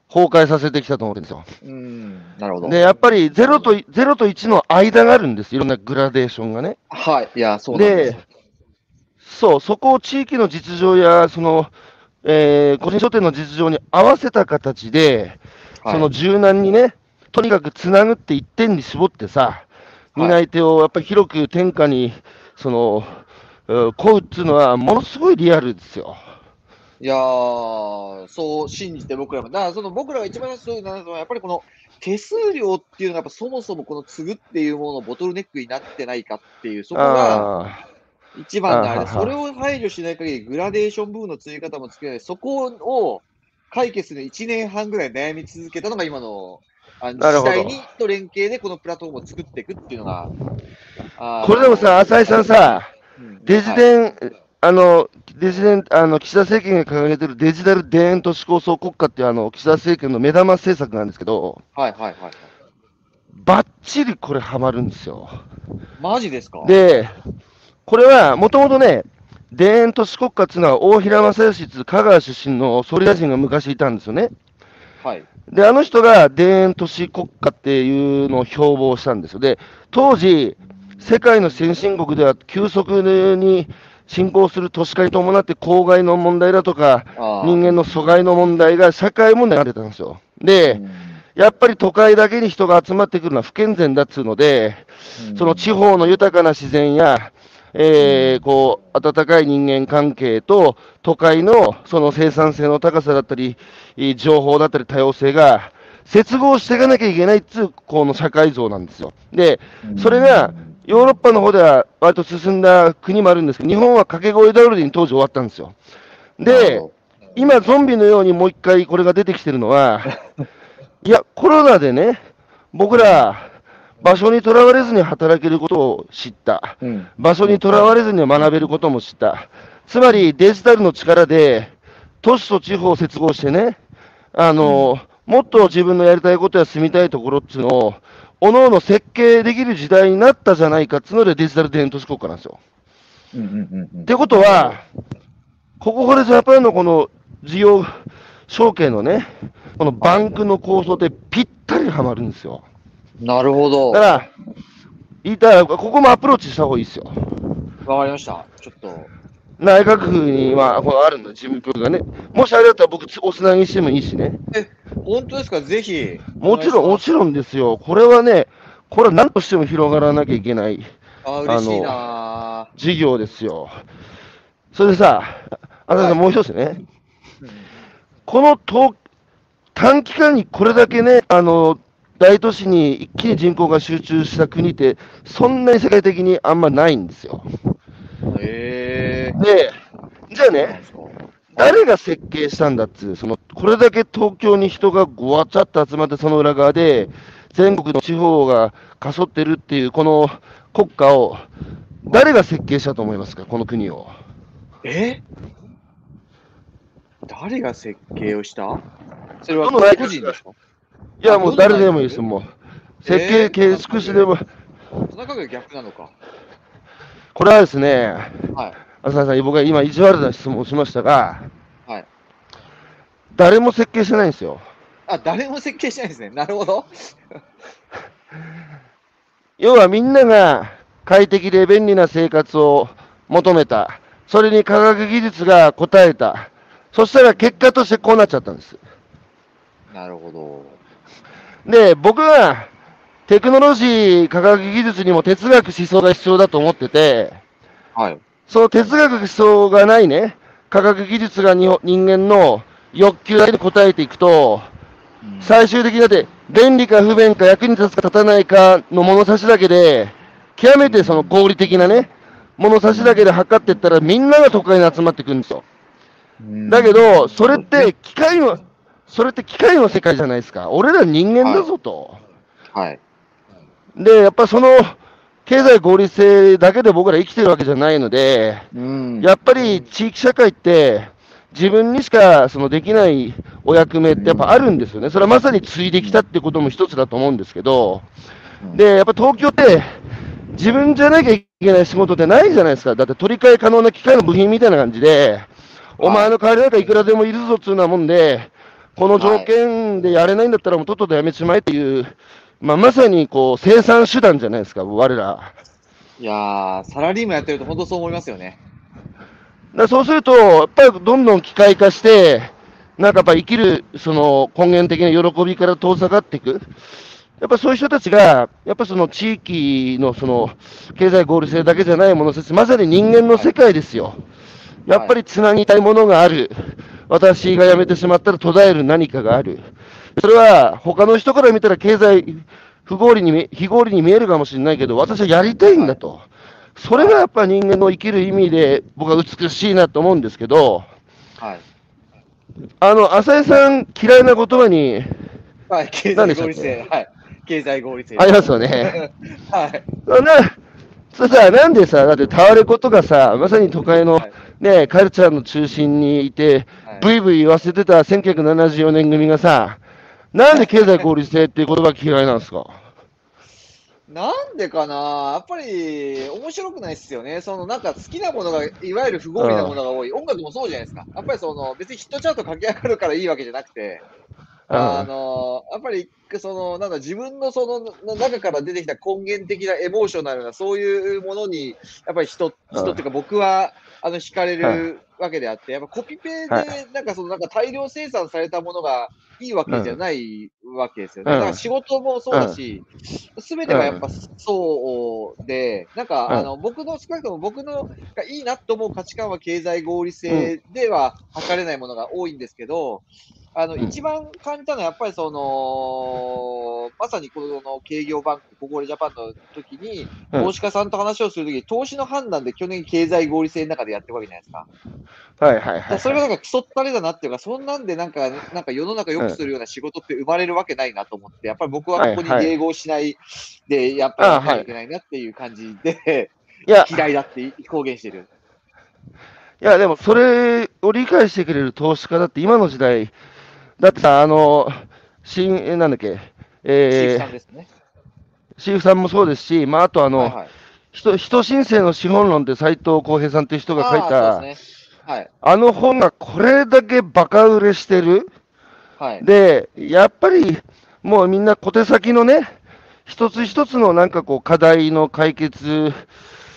崩壊させてきたと思ってるんですよ。うん、なるほど。で、やっぱり0と0と1の間があるんです、いろんなグラデーションがね。はい、いや、そうなんですで。、そう、そこを地域の実情や、その、えー個人商店の実情に合わせた形で、はい。その柔軟にね、とにかくつなぐって一点に絞ってさ、はい。担い手をやっぱり広く天下に、その、うんこうっていうのは、ものすごいリアルですよ。いやー、そう信じて僕らも、だからその僕らが一番そういうのは、やっぱりこの手数料っていうのが、やっぱそもそもこの継ぐっていうもののボトルネックになってないかっていう、そこがあ一番のあれで、あーははそれを排除しない限り、グラデーション部分の継ぎ方もつけない、そこを解決する1年半ぐらい悩み続けたのが今の。あの自治体にと連携でこのプラットフォームを作っていくっていうのが。これでもさ、浅井さんさ、うんデジはいデン、あの、デジデン、あの、岸田政権が掲げてるデジタル田園都市構想国家っていうあの、岸田政権の目玉政策なんですけど、はいはいはい。ばっちりこれハマるんですよ。マジですか？で、これはもともとね、田園都市国家っていうのは大平正義っていう香川出身の総理大臣が昔いたんですよね。はい。で、あの人が田園都市国家っていうのを標榜したんですよ。で、当時、世界の先進国では急速に進行する都市化に伴って公害の問題だとか、人間の阻害の問題が社会問題になってたんですよ。で、うんやっぱり都会だけに人が集まってくるのは不健全だっつうので、その地方の豊かな自然や、えーこう、温かい人間関係と、都会のその生産性の高さだったり、情報だったり多様性が、接合していかなきゃいけないっつう、この社会像なんですよ。で、それが、ヨーロッパの方では割と進んだ国もあるんですけど、日本は掛け声頼りに当時終わったんですよ。で、今、ゾンビのようにもう一回これが出てきてるのは、いや、コロナでね、僕ら、場所にとらわれずに働けることを知った。うん場所にとらわれずに学べることも知った。つまりデジタルの力で、都市と地方を接合してね、あの、もっと自分のやりたいことや住みたいところっていうのを、おのおの設計できる時代になったじゃないかっていうのでデジタル田園都市国家なんですよ。うんうんうんうんってことは、こここれジャパンのこの事業承継のね、このバンクの構想でぴったりはまるんですよ。なるほど。わだから、言いたら、ここもアプローチした方がいいですよ。かりました。ちょっと。内閣府に、まあ、これあるんだ、事務局がね。もしあれだったら僕、つおつなぎしてもいいしね。本当ですか？ぜひ。もちろん、もちろん。ですよ。これはね、これは何としても広がらなきゃいけないあー嬉しいな事業ですよ。それでさ、あなたもう一つね、この東短期間にこれだけね、あの、大都市に一気に人口が集中した国って、そんなに世界的にあんまないんですよ。へえで、じゃあー。ね、誰が設計したんだっつう、その、これだけ東京に人がごわちゃっと集まって、その裏側で、全国の地方がかそってるっていう、この国家を、誰が設計したと思いますか、この国を。え？誰が設計をした？それは人ですかいや、もう誰でもいいですよ、もう。設計、えー建築士でも、田中が逆なのか。これはですね、はい。浅田さん、僕が今、意地悪な質問をしましたが、はい。誰も設計してないんですよ。あ、誰も設計してないですね。なるほど。要はみんなが快適で便利な生活を求めた。それに科学技術が応えた。そしたら結果としてこうなっちゃったんです。なるほど。で、僕は、テクノロジー、科学技術にも哲学思想が必要だと思ってて、はい。その哲学思想がないね、科学技術がに人間の欲求だけで答えていくと、最終的にだって、便利か不便か役に立つか立たないかの物差しだけで、極めてその合理的なね、物差しだけで測っていったらみんなが都会に集まってくるんですよ。だけど、それって機械の、それって機械の世界じゃないですか。俺ら人間だぞと。はい。で、やっぱその、経済合理性だけで僕ら生きてるわけじゃないので、うんやっぱり地域社会って、自分にしかそのできないお役目ってやっぱあるんですよね。それはまさに継いできたってことも一つだと思うんですけど、で、やっぱ東京って、自分じゃなきゃいけない仕事ってないじゃないですか。だって取り替え可能な機械の部品みたいな感じで、お前の代わりなんかいくらでもいるぞっつうようなもんで、この条件でやれないんだったらもうとっととやめちまえっていう、まあ、まさにこう生産手段じゃないですか、我ら。いやー、サラリーマンやってると本当そう思いますよね。だそうすると、やっぱりどんどん機械化して、なんかやっぱ生きるその根源的な喜びから遠ざかっていく。やっぱそういう人たちが、やっぱその地域のその経済合理性だけじゃないもの、まさに人間の世界ですよ。やっぱりつなぎたいものがある。私が辞めてしまったら途絶える何かがある。それは他の人から見たら経済不合理に見、非合理に見えるかもしれないけど、私はやりたいんだと。それがやっぱ人間の生きる意味で僕は美しいなと思うんですけど、はい。あの、浅井さん嫌いな言葉にはい、経済合理性。はい。経済合理性。ありますよね。はい。な、そさ、なんでさ、だってタワレコとかさ、まさに都会のはい。ね、カルチャーの中心にいて、はい。ブイブイ言わせてた1974年組がさ、なんで経済合理性っていう言葉嫌いなんですか？なんでかな？やっぱり面白くないっすよね。そのなんか好きなものが、いわゆる不合理なものが多い。音楽もそうじゃないですか。やっぱりその別にヒットチャート駆け上がるからいいわけじゃなくて、あの、やっぱりその、なんだ、自分のそのの中から出てきた根源的なエモーショナルな、そういうものに、やっぱり人、人っていうか僕は、あの、惹かれるわけであって、やっぱコピペはで、なんかその、なんか大量生産されたものがいいわけじゃないわけですよね。うん。だから仕事もそうだし、すべてがやっぱそうで、なんか、うん。あの、僕の、少なくとも僕のがいいなと思う価値観は経済合理性では測れないものが多いんですけど、あの、うん一番感じたのは、やっぱりその、まさにこの経業バンク、ココレジャパンの時に、うん投資家さんと話をするときに、投資の判断で去年経済合理性の中でやってるわけじゃないですか。はいはいはい。だからそれがなんかクソったれだなっていうか、そんなんでなんか、なんか世の中良くするような仕事って生まれるわけないなと思って、やっぱり僕はここにはいはい迎合しないで、やっぱりやらなきゃいけないなっていう感じで、いや、嫌いだって公言してる。いや、でもそれを理解してくれる投資家だって今の時代、だってさ、あの、新、えなんだっけ、シーフえー、さんですね。シーフさんもそうですし、まあ、あとあの、はいはい。人人申請の資本論って斉藤浩平さんっていう人が書いあた、ーそうですね。はい。あの本がこれだけバカ売れしてる。はい。で、やっぱりもうみんな小手先のね、一つ一つのなんかこう課題の解決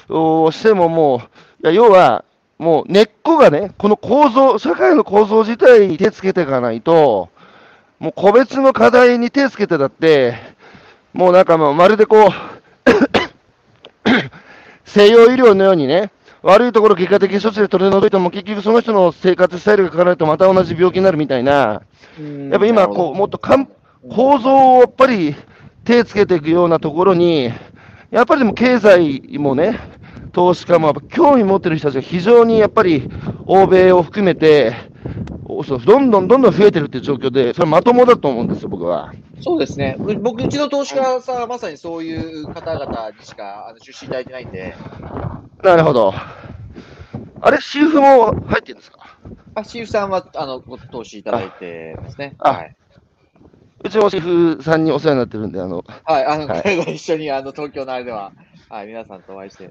をしてももう、いや要はもう根っこがね、この構造、社会の構造自体に手つけていかないと、もう個別の課題に手つけてだって、もうなんかもうまるでこう、西洋医療のようにね、悪いところ結果的処置で取り除いても結局その人の生活スタイルが変わらないとまた同じ病気になるみたいな、やっぱ今こう、もっとかん構造をやっぱり手つけていくようなところに、やっぱりでも経済もね、投資家も興味持ってる人たちが非常にやっぱり欧米を含めて、どんどんどんどん増えてるっていう状況で、それはまともだと思うんですよ、僕は。そうですね。う僕、うちの投資家さんはまさにそういう方々にしかあの出資いただいてないんで、なるほど。あれ、シーフも入ってるんですか？あシーフさんはあのご投資いただいてますね。あはい。うちもシーフさんにお世話になってるんで、あの、はい、あの、はい 一緒にあの東京のあれでは、はい、皆さんとお会いして。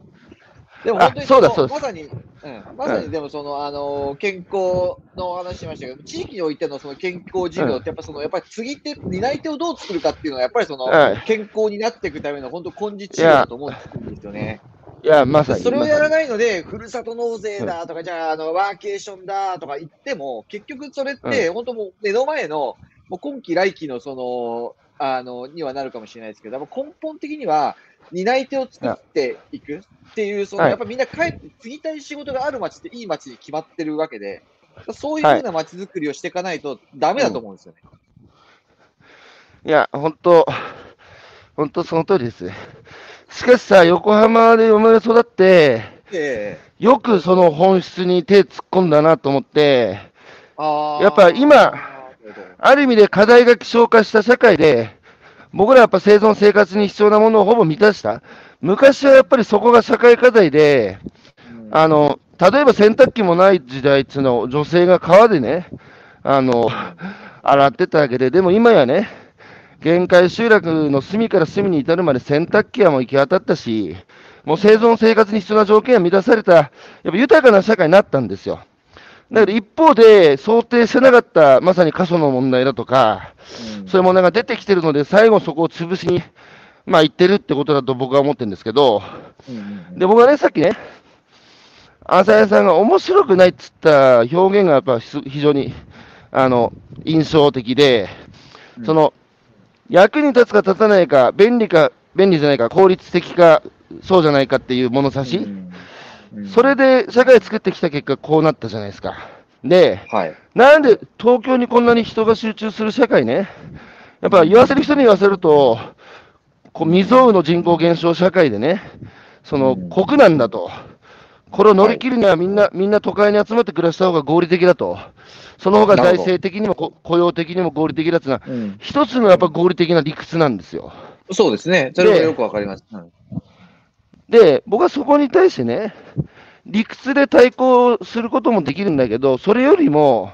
でもあ本当にのそうだそうまさに、うん、まさにでもその、あの、健康のお話しましたけど、地域においてのその健康事業って、やっぱその、やっぱり次手、担い手をどう作るかっていうのは、やっぱりその、はい。健康になっていくための本当根治治療だと思うんですよね。いや、まさに。それをやらないので、ふるさと納税だとか、じゃあ、あの、ワーケーションだとか言っても、結局それって、本当もう目の前の、もう今期来期のその、あの、にはなるかもしれないですけど、根本的には、担い手を作っていくっていう、その、はい。やっぱみんな帰って、継ぎたい仕事がある街っていい街に決まってるわけで、そういうふうな街づくりをしていかないとダメだと思うんですよね。にいや、本当、本当その通りです。しかしさ、横浜で生まれ育って、ええ。よくその本質に手突っ込んだなと思って、やっぱ今ある意味で課題が希少化した社会で、僕らやっぱ生存生活に必要なものをほぼ満たした。昔はやっぱりそこが社会課題で、うんあの、例えば洗濯機もない時代っていうのを女性が川でね、あの、洗ってたわけで、でも今やね、限界集落の隅から隅に至るまで洗濯機はもう行き渡ったし、もう生存生活に必要な条件が満たされた、やっぱ豊かな社会になったんですよ。だけど一方で、想定してなかった、まさに過疎の問題だとか、うん。そういう問題が出てきてるので、最後そこを潰しに、まあ、行ってるってことだと僕は思ってるんですけど、うん。うんで、僕はね、さっきね、朝谷さんが面白くないっつった表現がやっぱす非常に、あの、印象的で、うん。その、役に立つか立たないか、便利か、便利じゃないか、効率的か、そうじゃないかっていう物差し、それで社会作ってきた結果、こうなったじゃないですか。で、はい。なんで東京にこんなに人が集中する社会ね、やっぱ言わせる人に言わせると、こう未曾有の人口減少社会でね、そのうん国なんだと、これを乗り切るにはみんな、みんな都会に集まって暮らした方が合理的だと、その方が財政的にもこ雇用的にも合理的だっていうのは、うん一つのやっぱ合理的な理屈なんですよ。そうですね。それもよくわかります。うんで、僕はそこに対してね、理屈で対抗することもできるんだけど、それよりも、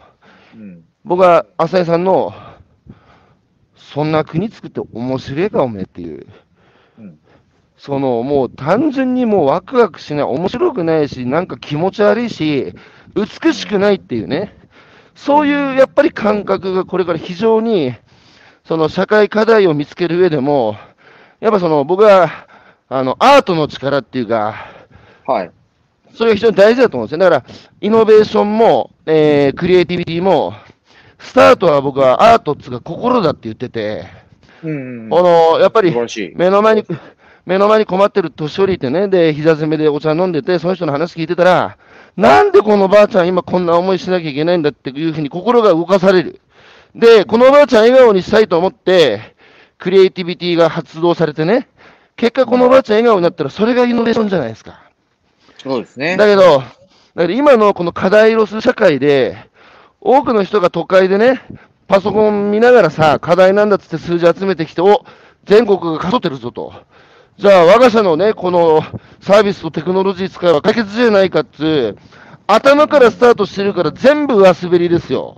うん僕は浅井さんの、そんな国作って面白いか、おめえっていう。うんそのもう単純にもうワクワクしない、面白くないし、なんか気持ち悪いし、美しくないっていうね、そういうやっぱり感覚がこれから非常に、その社会課題を見つける上でも、やっぱその僕は、あの、アートの力っていうか、はい。それが非常に大事だと思うんですよ。だから、イノベーションも、えークリエイティビティも、スタートは僕はアートっつうか心だって言ってて、うんこの、やっぱり。目の前に、目の前に困ってる年寄りいてね、で、膝詰めでお茶飲んでて、その人の話聞いてたら、なんでこのばあちゃん今こんな思いしなきゃいけないんだっていうふうに心が動かされる。で、このおばあちゃん笑顔にしたいと思って、クリエイティビティが発動されてね、結果このおばあちゃん笑顔になったら、それがイノベーションじゃないですか。そうですね。だけど、だけど今のこの課題ロス社会で、多くの人が都会でね、パソコン見ながらさ、課題なんだっつって数字集めてきて、お全国がかそってるぞと。じゃあ、我が社のね、このサービスとテクノロジー使えば解決じゃないかっつう、頭からスタートしてるから全部上滑りですよ。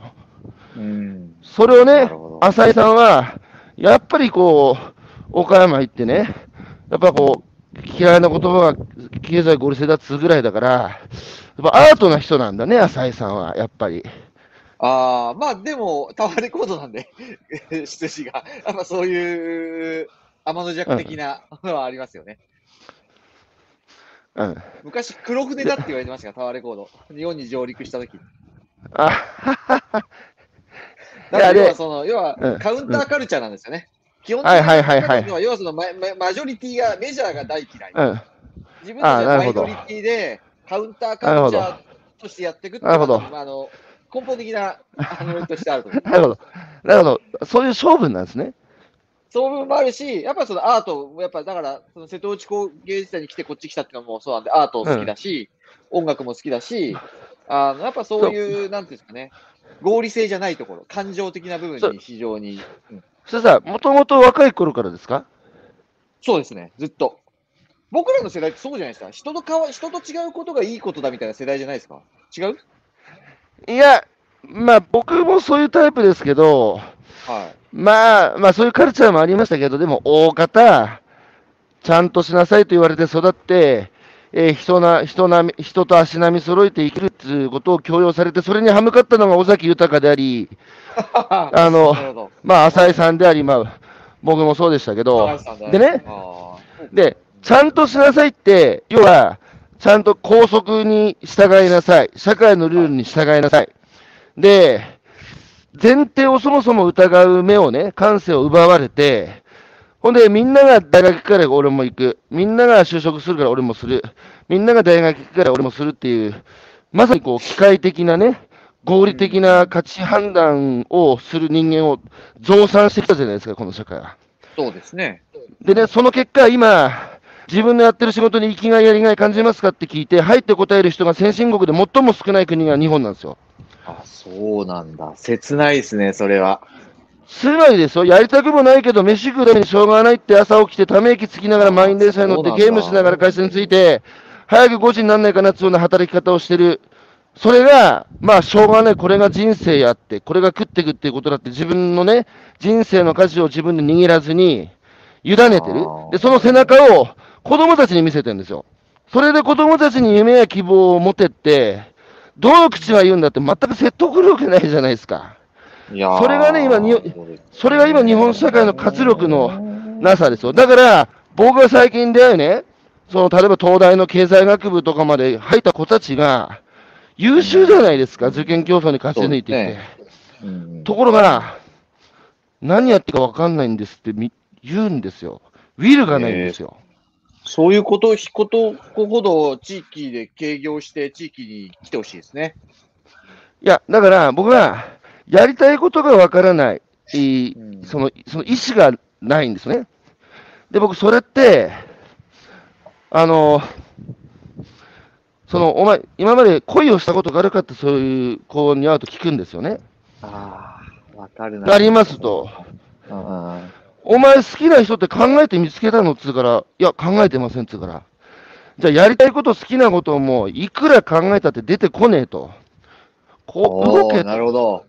うん。それをね浅井さんは、やっぱりこう、岡山行ってね、やっぱこう、嫌いな言葉が経済合理性だっつうぐらいだから、やっぱアートな人なんだね、浅井さんは、やっぱり。ああ、まあでも、タワーレコードなんで、出自が。やっぱそういう、天の弱的なのはありますよね。うん。昔、黒船だって言われてましたから、タワーレコード。日本に上陸した時に。あ、だからいやで要はその、要はうんカウンターカルチャーなんですよね。基本的にはいはいはいはい要はそのマママジョリティが、メジャーが大嫌い。うん。自分たちはマイノリティで、カウンターカルチャーとしてやっていくっていうのなるほどがまああの根本的なあのとしてあると。なるほど。なるほど。そういう勝負なんですね。そういう部分もあるし、やっぱそのアート、やっぱだから、その瀬戸内工芸時代に来てこっち来たっていうのもそうなんで、アート好きだし、音楽も好きだし、あのやっぱそういう、なんていうんですかね、合理性じゃないところ、感情的な部分に非常に、うんそれさ、もともと若い頃からですか？そうですね、ずっと。僕らの世代ってそうじゃないですか。人とかわ人と違うことがいいことだみたいな世代じゃないですか。違う？いや、まあ僕もそういうタイプですけど、はい。まあ、まあそういうカルチャーもありましたけど、でも大方、ちゃんとしなさいと言われて育って、えー人な人なみ人と足並み揃えて生きるっていうことを強要されて、それに歯向かったのが尾崎豊であり、あ あの。まあ浅井さんであり、まあ僕もそうでしたけどでね、で、ちゃんとしなさいって、要は、ちゃんと校則に従いなさい。社会のルールに従いなさい。で、前提をそもそも疑う目をね、感性を奪われて、ほんで、みんなが大学から俺も行く。みんなが就職するから俺もする。みんなが大学行くから俺もするっていう、まさにこう、機械的なね、合理的な価値判断をする人間を増産してきたじゃないですか、この社会は。そうですね。でね、その結果、今、自分のやってる仕事に生きがいやりがい感じますかって聞いて、入って答える人が先進国で最も少ない国が日本なんですよ。あ、そうなんだ。切ないですね、それは。つまりですよ、やりたくもないけど、飯食うためにしょうがないって朝起きて、ため息つきながら満員電車に乗ってゲームしながら会社に着いて、早く5時になんないかなっていうような働き方をしてる。それが、まあ、しょうがない、これが人生やって、これが食っていくっていうことだって、自分のね、人生の舵を自分で握らずに、委ねてるで、その背中を子供たちに見せてるんですよ。それで子供たちに夢や希望を持てって、どの口が言うんだって全く説得力ないじゃないですか。それがね今にそれが今日本社会の活力のなさですよ。だから、僕が最近出会うね、その、例えば東大の経済学部とかまで入った子たちが、優秀じゃないですか、受験競争に勝ち抜いていて。そううんところが、何やってるか分かんないんですってみ言うんですよ。ウィルがないんですよ。そういうこと、ことほど地域で営業して地域に来てほしいですね。いや、だから僕は、やりたいことが分からない、その、その意思がないんですね。で、僕、それって、あの、その、お前、今まで恋をしたことがあるかって、そういう子に会うと聞くんですよね。ああ、わかるな。ありますと。お前好きな人って考えて見つけたのっつうから、いや、考えてませんっつうから。じゃあ、やりたいこと、好きなことも、いくら考えたって出てこねえと。こう、動けなるほど。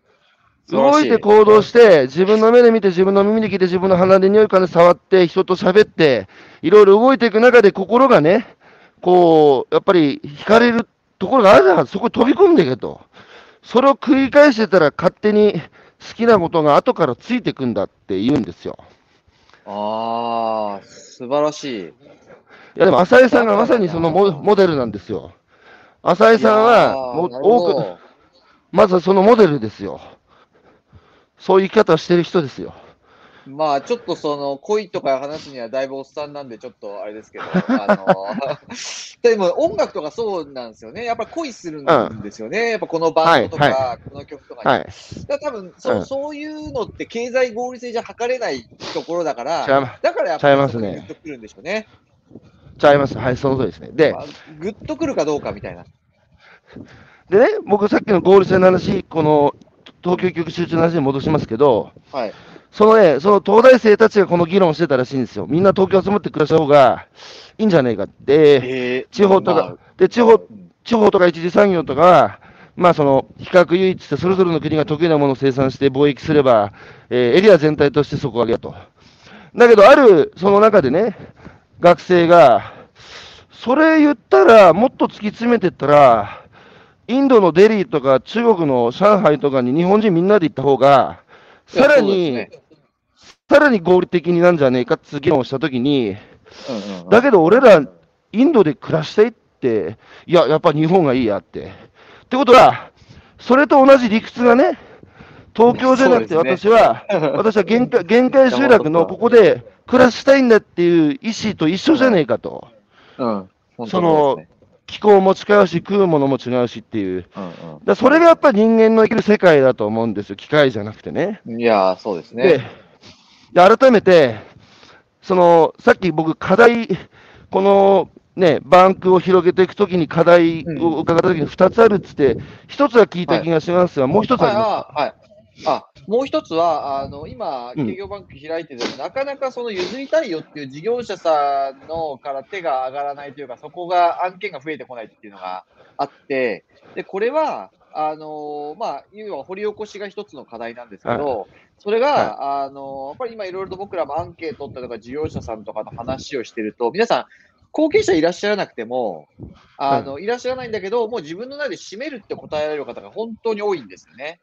動いて行動して、自分の目で見て、自分の耳で聞いて、自分の鼻で匂いから触って、人と喋って、いろいろ動いていく中で心がね、こう、やっぱり惹かれるところがあるじゃん。そこに飛び込んでいけと。それを繰り返してたら勝手に好きなことが後からついてくんだって言うんですよ。ああ、素晴らしい。いやでも浅井さんがまさにそのモモデルなんですよ。浅井さんはもう多く、どまずはそのモデルですよ。そういう生き方をしてる人ですよ。まあ、ちょっとその、恋とか話すにはだいぶおっさんなんで、ちょっとあれですけど、あの、でも音楽とかそうなんですよね。やっぱ恋するんですよね。やっぱこのバンドとか、はこの曲とかに。はい。だ多分そう、うんそういうのって経済合理性じゃ測れないところだから、だからやっぱりグッとくるんでしょうね。ちゃいます。はい、その通りですね。でま、あグッとくるかどうかみたいな。でね、僕さっきの合理性の話、この東京局集中の話に戻しますけど、はい。そのね、その東大生たちがこの議論をしてたらしいんですよ。みんな東京集まって暮らした方がいいんじゃないかって。えー地方とか、まあで、地方、うん地方とか一次産業とかは、まあその、比較唯一して、それぞれの国が得意なものを生産して貿易すれば、えーエリア全体として底上げだと。だけど、ある、その中でね、学生が、それ言ったら、もっと突き詰めてったら、インドのデリーとか中国の上海とかに日本人みんなで行った方が、さらに、ね。さらに合理的になんじゃねえかって議論をしたときに、うんうんうん。だけど俺ら、インドで暮らしたいって、いや、やっぱ日本がいいやって。ってことは、それと同じ理屈がね、東京じゃなくて私は、私は限界限界集落のここで暮らしたいんだっていう意思と一緒じゃねえかと。うん。本当その気候も違うし、食うものも違うしっていう。うんだそれがやっぱり人間の生きる世界だと思うんですよ、機械じゃなくてね。うん。いやー、そうですでね。で改めて、そのさっき僕、課題、このね、バンクを広げていくときに課題を伺ったときに2つあるっつって、1つは聞いた気がしますが、もう1つあります。はい、はい。あ、もう一つは、あの、今、うん。企業バンク開いてても、なかなかその譲りたいよっていう事業者さんのから手が上がらないというか、そこが案件が増えてこないっていうのがあって、で、これは、あのまあ、要は掘り起こしが一つの課題なんですけど、それが、あのやっぱり今いろいろと僕らもアンケートとか事業者さんとかの話をしてると、皆さん、後継者いらっしゃらなくても、あの、い。らっしゃらないんだけど、もう自分の中で占めるって答えられる方が本当に多いんですよね。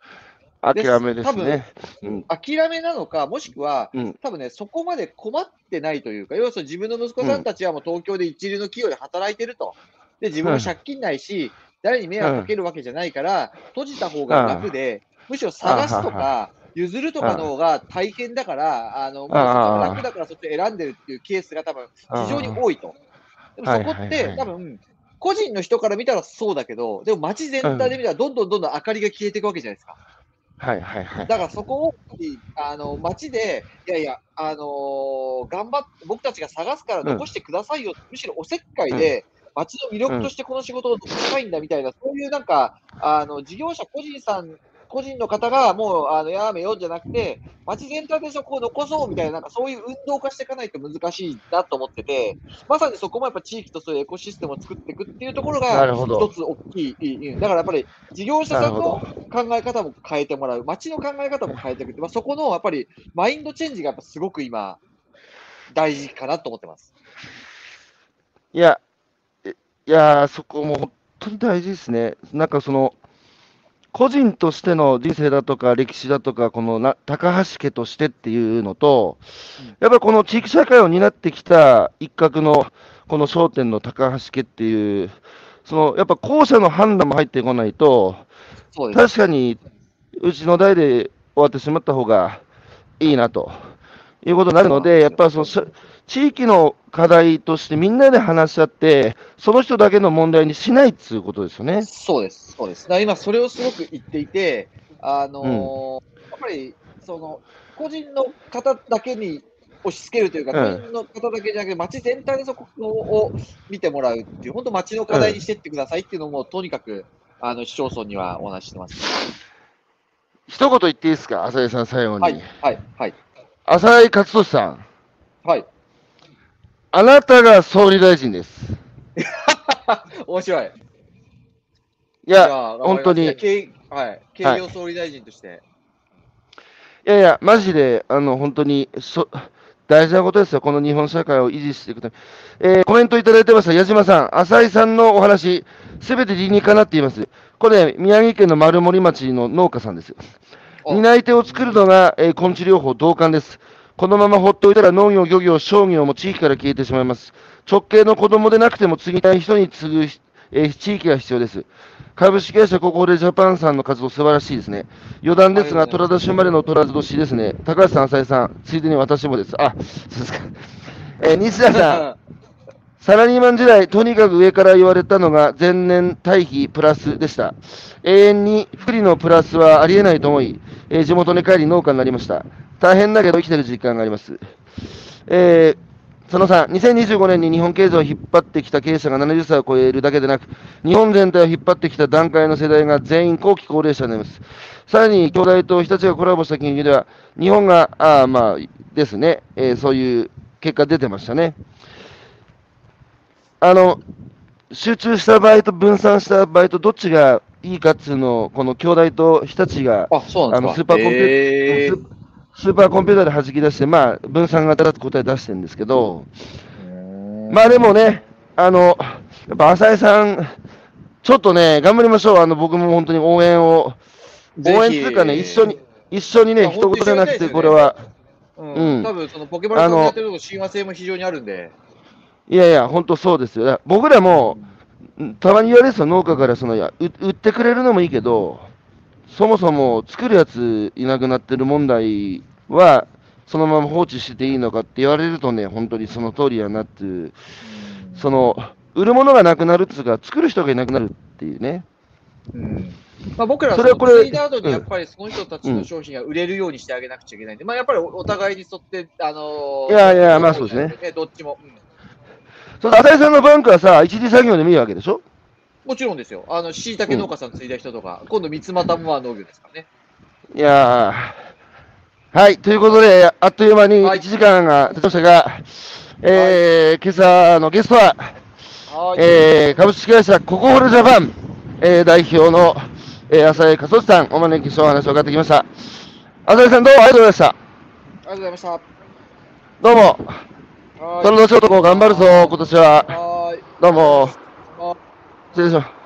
諦めです多分ね。うん。諦めなのか、もしくは、うん。多分ね、そこまで困ってないというか、要はその自分の息子さんたちはもう東京で一流の企業で働いてると。で、自分は借金ないし、誰に迷惑かけるわけじゃないから、閉じた方が楽で、むしろ探すとか、譲るとかの方が大変だから、あの、もう楽だからそっちを選んでるっていうケースが多分非常に多いと。でもそこってはいはいはい多分、個人の人から見たらそうだけど、でも街全体で見たらどんどんどんどん明かりが消えていくわけじゃないですか。はいはいはい。だからそこを、あの、街で、いやいや、あのー頑張って、僕たちが探すから残してくださいよ、むしろおせっかいで、街の魅力としてこの仕事を残したいんだみたいな、そういうなんか、あの、事業者個人さん、個人の方がもう、あの、やめようじゃなくて、街全体でそこを残そうみたいな、なんかそういう運動化していかないと難しいなと思ってて、まさにそこもやっぱ地域とそういうエコシステムを作っていくっていうところが、一つ大きい、うん。だからやっぱり事業者さんの考え方も変えてもらう、街の考え方も変えていくって、まあ、そこのやっぱりマインドチェンジがやっぱすごく今、大事かなと思ってます。いや、えいやー、そこも本当に大事ですね。なんかその、個人としての人生だとか歴史だとか、このな高橋家としてっていうのとうん、やっぱりこの地域社会を担ってきた一角のこの商店の高橋家っていう、そのやっぱ後者の判断も入ってこないと。確かにうちの代で終わってしまった方がいいなということになるので、やっぱりそのし地域の課題としてみんなで話し合って、その人だけの問題にしないっていうことですよね。そうです、そうです。だ今、それをすごく言っていて、あのーやっぱりその個人の方だけに押し付けるというか、うん個人の方だけじゃなくて、街全体でそこを見てもらうっていう、本当、街の課題にしていってくださいっていうのも、とにかくあの市町村にはお話ししてます。一言言っていいですか、浅井さん、最後に。はい、はい、はい、浅井勝利さん、はい。あなたが総理大臣です。面白い。いや、あ本当にはい、経業総理大臣として。いやいや、マジで、あの、本当に、そ大事なことですよ、この日本社会を維持していくために。えーコメントいただいてました、矢島さん、浅井さんのお話、すべて理にかなっています。これ、宮城県の丸森町の農家さんです。あ担い手を作るのが、えー根治療法同感です。このまま放っておいたら農業、漁業、商業も地域から消えてしまいます。直系の子供でなくても継ぎたい人に継ぐ、えー地域が必要です。株式会社ココレジャパンさんの活動素晴らしいですね。余談ですが、虎年生まれの虎年ですね。高橋さん、浅井さん、ついでに私もです。あ、そうですか。えー西田さん、サラリーマン時代、とにかく上から言われたのが前年対比プラスでした。永遠に不利のプラスはありえないと思い、えー地元に帰り農家になりました。大変だけど生きてる実感があります。えーその3、2025年に日本経済を引っ張ってきた経営者が70歳を超えるだけでなく、日本全体を引っ張ってきた段階の世代が全員後期高齢者になります。さらに、兄弟と日立がコラボした研究では、日本が、あーまあですね、えーそういう結果出てましたね。あの、集中した場合と分散した場合とどっちがいいかっつうのを、この兄弟と日立があ、そうなんですか。あのスーパーコンピュえーススー。パーコンピューターで弾き出して、まあ、分散型だって答え出してるんですけど、まあでもね、あの、やっぱ浅井さん、ちょっとね、頑張りましょう。あの、僕も本当に応援を、応援っていうかね、一緒に、一緒にね、まあ一言じゃなくて、これは、うん。うん。多分そのポケモンさんがやってるとこ親和性も非常にあるんで。いやいや、本当そうですよ。僕らも、うんたまに言われるんですよ、農家からその、いや、う売ってくれるのもいいけど、そもそも作るやついなくなってる問題は、そのまま放置してていいのかって言われるとね、本当にその通りやなっていう、その、売るものがなくなるっていうか、作る人がいなくなるっていうね。うんまあ、僕らはそれはこれその継いだ後にやっぱりその人たちの商品が売れるようにしてあげなくちゃいけないんで、まあ、やっぱりおお互いに沿って、あのーいやいやまあそうですね。どっちも、うんその浅井さんのバンクはさ、一次作業でもいいわけでしょ？もちろんですよ。あの、椎茸農家さん継いだ人とか、今度三つ股もは農業ですからね。いやーはい、ということで、あっという間にはい1時間が経ちましたが、えー今朝のゲストは、はい。えー株式会社ココホルジャパン、えー代表の、えー浅井勝利さん、お招きしてお話を伺ってきました。浅井さん、どうもありがとうございました。ありがとうございました。どうも、はいその年男頑張るぞ、今年は。どうも、あ失礼します。